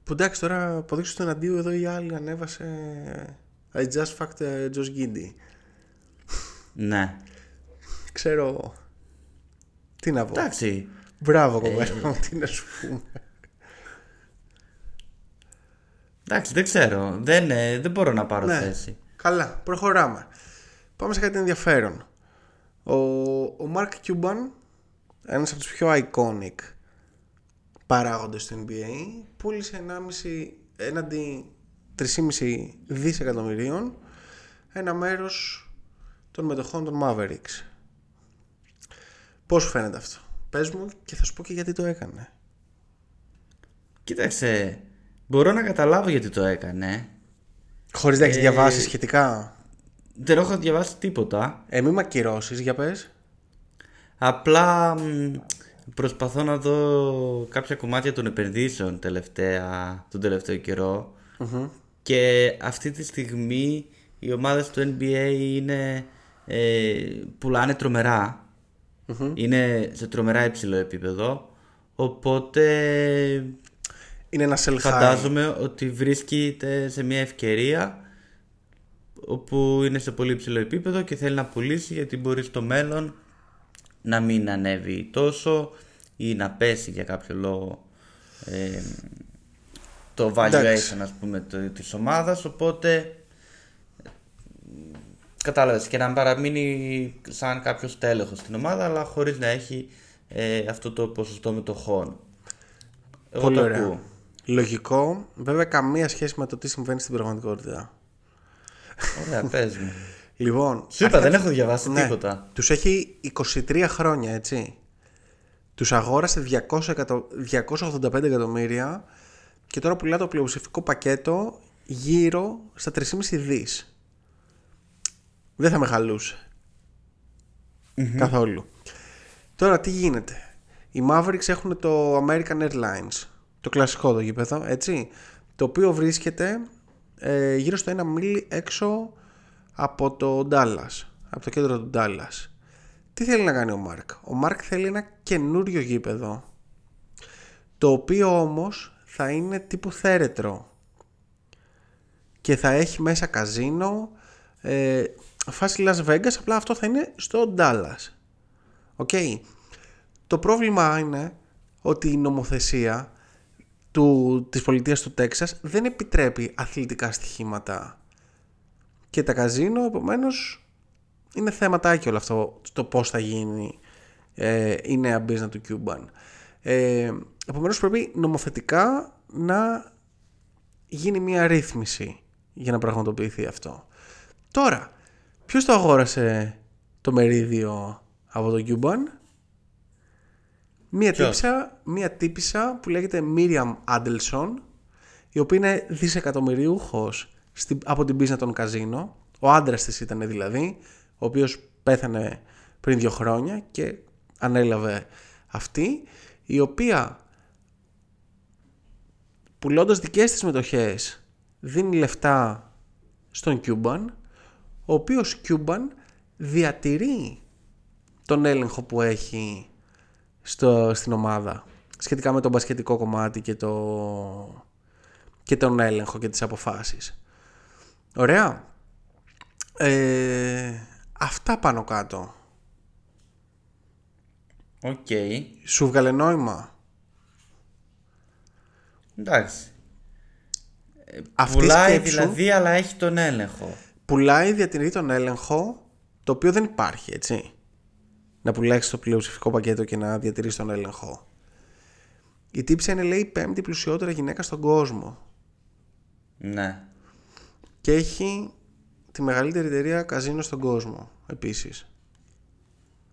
Που εντάξει τώρα αποδείξω του εναντίου εδώ η άλλη ανέβασε I just fucked uh, Josh Giddy. Ναι. Ξέρω τι να πω. Εντάξει. Μπράβο κοπέλα μου, τι να σου πούμε. Εντάξει, δεν ξέρω. Δεν, ε, δεν μπορώ να πάρω Ναι. θέση. Καλά, προχωράμε. Πάμε σε κάτι ενδιαφέρον. Ο, ο Mark Cuban, ένας από τους πιο iconic παράγοντες του NBA, πούλησε 1,5 έναντι 3,5 δισεκατομμυρίων ένα μέρος των μετοχών των Mavericks. Πώς σου φαίνεται αυτό; Πες μου και θα σου πω και γιατί το έκανε. Κοίταξε, μπορώ να καταλάβω γιατί το έκανε. Χωρίς να έχεις διαβάσει σχετικά. Δεν έχω διαβάσει τίποτα. Ε, μη μ' ακυρώσεις, για πες. Απλά μ, προσπαθώ να δω κάποια κομμάτια των επενδύσεων τελευταία, τον τελευταίο καιρό. Και αυτή τη στιγμή οι ομάδες του NBA είναι, ε, πουλάνε τρομερά. Είναι σε τρομερά υψηλό επίπεδο. Οπότε Είναι ένα sell high. φαντάζομαι ότι βρίσκεται σε μια ευκαιρία όπου είναι σε πολύ υψηλό επίπεδο και θέλει να πουλήσει γιατί μπορεί στο μέλλον να μην ανέβει τόσο ή να πέσει για κάποιο λόγο ε, το Εντάξει. valuation ας πούμε το, της ομάδας οπότε κατάλαβες και να παραμείνει σαν κάποιος τέλεχος στην ομάδα αλλά χωρίς να έχει ε, αυτό το ποσοστό μετοχών Εγώ Πολύ το ωραία. ακούω. Λογικό. Βέβαια, καμία σχέση με το τι συμβαίνει στην πραγματικότητα. Ωραία, πες μου. Λοιπόν, Σου είπα, δεν έχω διαβάσει ναι, τίποτα. Τους έχει 23 χρόνια, έτσι. Τους αγόρασε 200 εκατο... 285 εκατομμύρια και τώρα πουλά το πλειοψηφικό πακέτο γύρω στα 3,5 δις. Δεν θα με χαλούσε. Καθόλου. Τώρα τι γίνεται; Οι Mavericks έχουν το American Airlines. Το κλασικό το γήπεδο, έτσι. Το οποίο βρίσκεται ε, γύρω στο ένα μίλι έξω από το Dallas. Από το κέντρο του Dallas. Τι θέλει να κάνει ο Μάρκ. Ο Μάρκ θέλει ένα καινούριο γήπεδο. Το οποίο όμως θα είναι τύπου θέρετρο. Και θα έχει μέσα καζίνο. Ε, φάση Las Vegas. Απλά αυτό θα είναι στο Dallas. OK. Το πρόβλημα είναι ότι η νομοθεσία του, της πολιτείας του Τέξας δεν επιτρέπει αθλητικά στοιχήματα και τα καζίνο επομένως είναι θεματάκι όλο αυτό το πώς θα γίνει ε, η νέα business του Cuban ε, επομένως πρέπει νομοθετικά να γίνει μια ρύθμιση για να πραγματοποιηθεί αυτό. Τώρα ποιος το αγόρασε το μερίδιο από το Cuban Μία τύπησα, μία τύπησα που λέγεται Miriam Adelson η οποία είναι δισεκατομμυριούχος στην, από την πίσνα των καζίνο. Ο άντρας της ήταν δηλαδή ο οποίος πέθανε πριν δύο χρόνια και ανέλαβε αυτή η οποία πουλώντας δικές της μετοχές δίνει λεφτά στον Cuban ο οποίος Cuban διατηρεί τον έλεγχο που έχει στο, στην ομάδα σχετικά με το μπασκετικό κομμάτι και, το, και τον έλεγχο και τις αποφάσεις. Ωραία. Ε, αυτά πάνω κάτω. Οκ. Σου βγάλε νόημα; Εντάξει. Ε, Αυτή Πουλάει σκέψου- δηλαδή, αλλά έχει τον έλεγχο. Πουλάει, διατηρεί τον έλεγχο, το οποίο δεν υπάρχει, έτσι. Να πουλάξεις το πλειοψηφικό πακέτο και να διατηρήσει τον έλεγχο. Η τύψη είναι, λέει, η πέμπτη πλουσιότερα γυναίκα στον κόσμο. Ναι. Και έχει τη μεγαλύτερη εταιρεία καζίνο στον κόσμο, επίσης.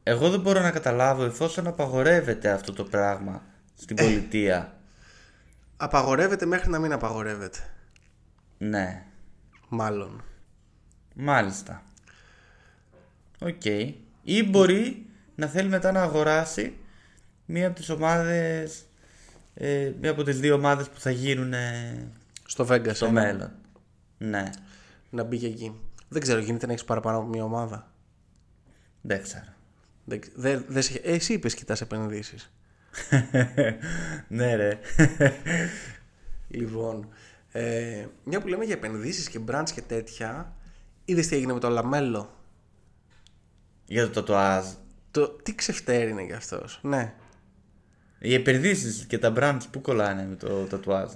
Εγώ δεν μπορώ να καταλάβω εφόσον απαγορεύεται αυτό το πράγμα στην Ε. πολιτεία. Απαγορεύεται μέχρι να μην απαγορεύεται. Ναι. Μάλλον. Μάλιστα. Οκ. Ή μπορεί να θέλει μετά να αγοράσει μία από τις ομάδες ε, μία από τις δύο ομάδες που θα γίνουν Στο Vegas. στο ένα. μέλλον. Ναι. Να μπει και εκεί. Δεν ξέρω, γίνεται να έχεις παραπάνω από μια ομάδα. Δεν ξέρω. Δεν, ξ- δεν, δεν σε- ε, εσύ είπες κοιτάς επενδύσεις. ναι ρε. Λοιπόν, ε, μια που λέμε για επενδύσεις και brands και τέτοια, είδες τι έγινε με το Λαμέλο. Για το τατουάζ. Το, τι ξεφτέρι είναι για αυτός. Ναι. Οι επενδύσεις και τα brands που κολλάνε με το τατουάζ.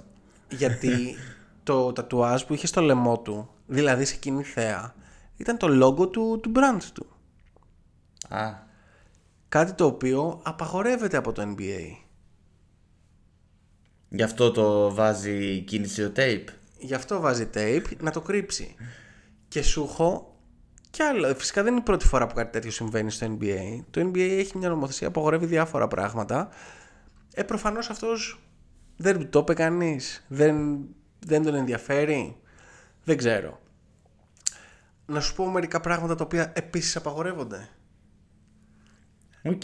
Γιατί το τατουάζ που είχε στο λαιμό του, δηλαδή σε κοινή θέα, ήταν το logo του, του brand του. Α, Κάτι το οποίο απαγορεύεται από το NBA. γι' αυτό το βάζει κίνηση ο tape. Γι' αυτό βάζει tape να το κρύψει. Και σου έχω κι άλλο. Φυσικά δεν είναι η πρώτη φορά που κάτι τέτοιο συμβαίνει στο NBA. Το NBA έχει μια νομοθεσία που απαγορεύει διάφορα πράγματα. Ε, προφανώς αυτός δεν του το είπε κανείς. Δεν, δεν τον ενδιαφέρει. Δεν ξέρω. Να σου πω μερικά πράγματα τα οποία επίσης απαγορεύονται. Οκ,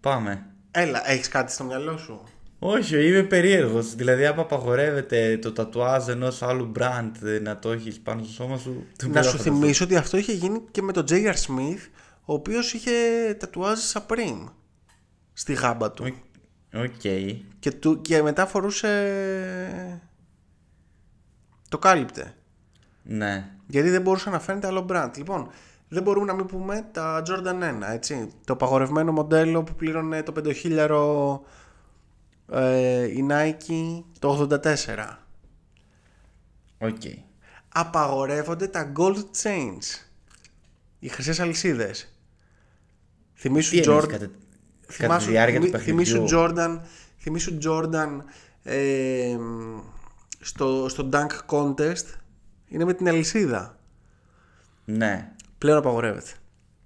πάμε. Έλα, έχεις κάτι στο μυαλό σου; Όχι, είμαι περίεργος. Δηλαδή, άμα απαγορεύεται το τατουάζ ενός άλλου brand ε, να το έχεις πάνω στο σώμα σου. δεν Να μπορώ σου φανταστώ. θυμίσω ότι αυτό είχε γίνει και με τον J.R. Smith, ο οποίος είχε τατουάζ Supreme στη γάμπα του. Οκ. Και, του, και μετά φορούσε. Το κάλυπτε. Ναι. Γιατί δεν μπορούσε να φαίνεται άλλο brand. Λοιπόν, δεν μπορούμε να μην πούμε τα Jordan 1, έτσι. Το απαγορευμένο μοντέλο που πλήρωνε το 5.000 ε, η Nike το 84. Οκ. Απαγορεύονται τα gold chains. Οι χρυσές αλυσίδες. Θυμήσου Τι εννοείς Jordan. κατά, κατά τη Θυμάσου, διάρκεια του θυμί- θυμήσου παιχνιδιού. Jordan, θυμήσου Jordan ε, στο, στο dunk contest είναι με την αλυσίδα. Ναι. Πλέον απαγορεύεται.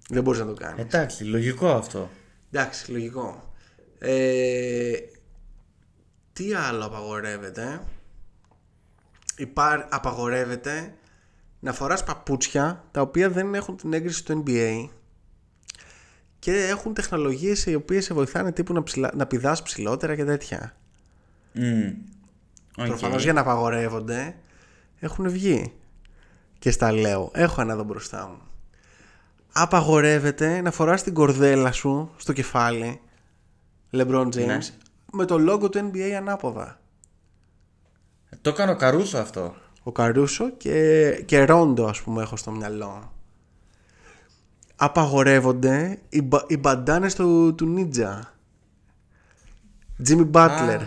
Δεν μπορείς να το κάνεις. Εντάξει, λογικό αυτό. Εντάξει, λογικό. Ε, τι άλλο απαγορεύεται; Υπά, απαγορεύεται να φοράς παπούτσια τα οποία δεν έχουν την έγκριση του NBA και έχουν τεχνολογίες οι οποίες σε βοηθάνε τύπου να, ψηλα... να πηδάς ψηλότερα και τέτοια. Μμμ. Οκ. Προφανώς για να απαγορεύονται έχουν βγει. Και στα λέω, έχω ένα εδώ μπροστά μου. Απαγορεύεται να φοράς την κορδέλα σου στο κεφάλι, LeBron James, Ναι. με το logo του NBA ανάποδα. Το έκανε ο Καρούσο αυτό. Ο Καρούσο και, και Ρόντο ας πούμε έχω στο μυαλό. Απαγορεύονται οι, μπα- οι μπαντάνες του, του Ninja. Jimmy Butler. Α.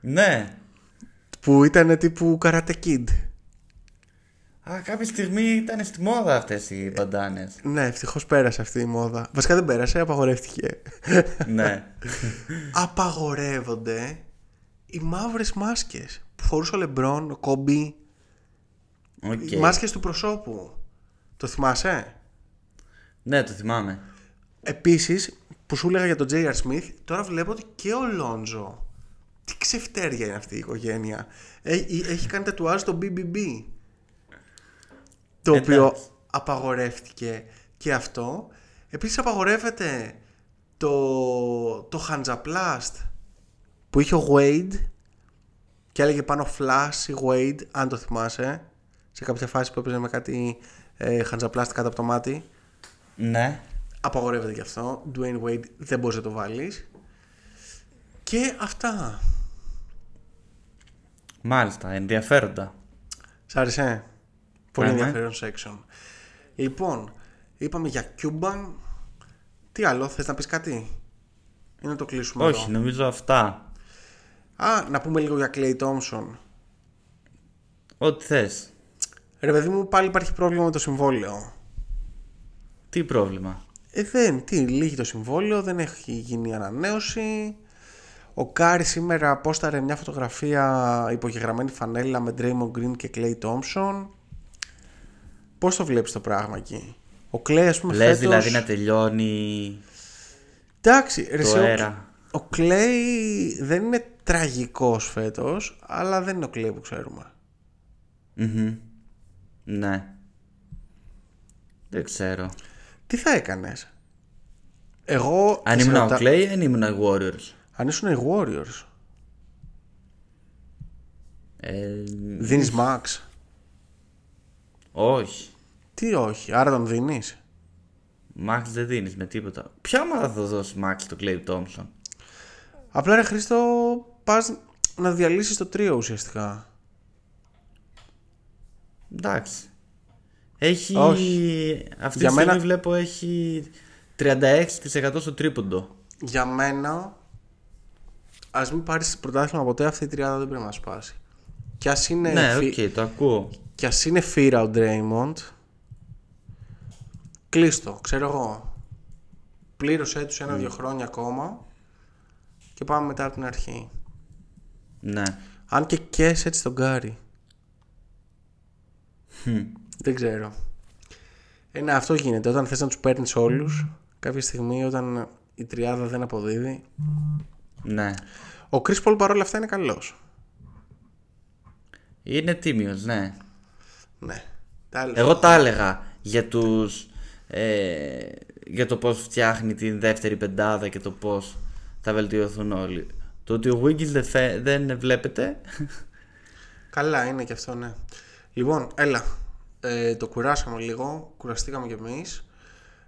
Ναι. Που ήταν τύπου Karate Kid. Α, κάποια στιγμή ήταν στη μόδα αυτές οι μπαντάνες. Ναι, ευτυχώς πέρασε αυτή η μόδα. Βασικά δεν πέρασε, απαγορεύτηκε. ναι. Απαγορεύονται οι μαύρες μάσκες που φορούσε ο Λεμπρόν, ο Κόμπι. Οκ. Οι μάσκες του προσώπου. Το θυμάσαι; Ναι, το θυμάμαι. Επίσης, που σου έλεγα για τον J.R. Smith, τώρα βλέπω ότι και ο Λόντζο. Τι ξεφτέρια είναι αυτή η οικογένεια. Έχει, έχει κάνει τατουάζ το BBB. Το οποίο Εντάξει. απαγορεύτηκε και αυτό. Επίσης απαγορεύεται το, το Hansaplast που είχε ο Wade και έλεγε πάνω Flash ή Wade, αν το θυμάσαι, σε κάποια φάση που έπαιζε με κάτι ε, Hansaplast κάτω από το μάτι. Ναι. Απαγορεύεται και αυτό. Dwayne Wade δεν μπορείς να το βάλεις. Και αυτά. Μάλιστα, ενδιαφέροντα. Σ' άρεσε; Πολύ Αχα. ενδιαφέρον section. Λοιπόν, είπαμε για Cuban. Τι άλλο, θες να πεις κάτι; Ή να το κλείσουμε Όχι, εδώ; νομίζω αυτά. Α, να πούμε λίγο για Clay Thompson. Ό,τι θες. Ρε παιδί μου, πάλι υπάρχει πρόβλημα με το συμβόλαιο. Τι πρόβλημα; Ε, δεν, τι, λύγει το συμβόλαιο, δεν έχει γίνει ανανέωση. Ο Κάρι σήμερα πόσταρε μια φωτογραφία υπογεγραμμένη φανέλα με Draymond Green και Klay Thompson. Πώς το βλέπεις το πράγμα εκεί; Ο Klay ας πούμε Λες φέτος... δηλαδή να τελειώνει Εντάξει, ρε, το εσύ, ο- αέρα. Ο Klay δεν είναι τραγικός φέτος, αλλά δεν είναι ο Klay που ξέρουμε. Μμμ. Ναι. Δεν ξέρω. Τι θα έκανες; Εγώ... Αν σε ήμουν ο ρωτά- Clay, αν ήμουν οι Warriors. Αν ήσουν οι Warriors, Ε, δίνεις max. Όχι. Τι όχι, άρα τον δίνεις. Max δεν δίνεις με τίποτα. Ποια ομάδα θα δώσει Max το Clay Thompson. Απλά ρε Χρήστο, πας να διαλύσεις το τρίο ουσιαστικά. Εντάξει. Έχει. Όχι. Αυτή Για τη στιγμή μένα- βλέπω έχει 36% στο τρίποντο. Για μένα, ας μην πάρεις πρωτάθλημα ποτέ, αυτή η τριάδα δεν πρέπει να σπάσει. Κι ας είναι, ναι, οκ, φι- το ακούω. Κι ας είναι φύρα ο Draymond, κλείστο, ξέρω εγώ. Πλήρωσέ τους ένα-δύο χρόνια ακόμα και πάμε μετά από την αρχή. Ναι. Αν και κες έτσι τον Γκάρι. Δεν ξέρω. Ε, ναι, αυτό γίνεται. Όταν θες να τους παίρνεις όλους, κάποια στιγμή όταν η τριάδα δεν αποδίδει. Ναι. Ο Chris Paul παρόλα αυτά είναι καλός. Είναι τίμιος, ναι. Ναι. Τα άλλα- Εγώ τα έλεγα για τους ε, για το πώς φτιάχνει την δεύτερη πεντάδα και το πώς θα βελτιωθούν όλοι. Το ότι ο Wiggins δεν, φε- δεν βλέπετε Καλά είναι και αυτό, ναι. Λοιπόν, έλα. Ε, το κουράσαμε λίγο. Κουραστήκαμε κι εμείς.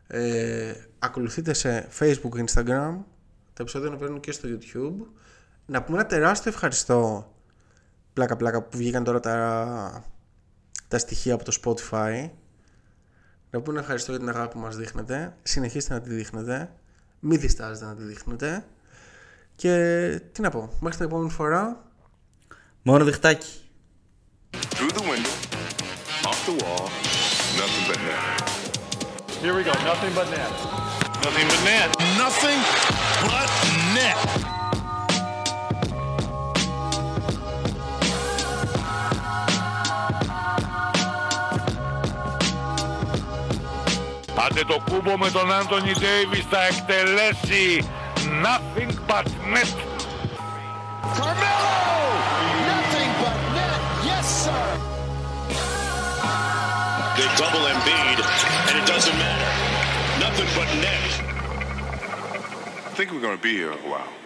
Ε, ακολουθείτε σε Facebook, Instagram. Τα επεισόδια ανεβαίνουν και στο YouTube. Να πούμε ένα τεράστιο ευχαριστώ. Πλάκα πλάκα που βγήκαν τώρα τα, τα στοιχεία από το Spotify. Να πούμε ένα ευχαριστώ για την αγάπη που μας δείχνετε. Συνεχίστε να τη δείχνετε. Μην διστάζετε να τη δείχνετε. Και τι να πω, μέχρι την επόμενη φορά μόνο διχτάκι. Through the window, off the wall, nothing but net. Here we go. Nothing but net. Nothing but net. Nothing but net. Άντε το κούμπο με τον Άντωνι Ντέιβις θα εκτελέσει nothing but net. Carmelo! Nothing but net. Yes, sir. They double Embiid, and it doesn't matter. Nothing but net. think we're going to be here a while.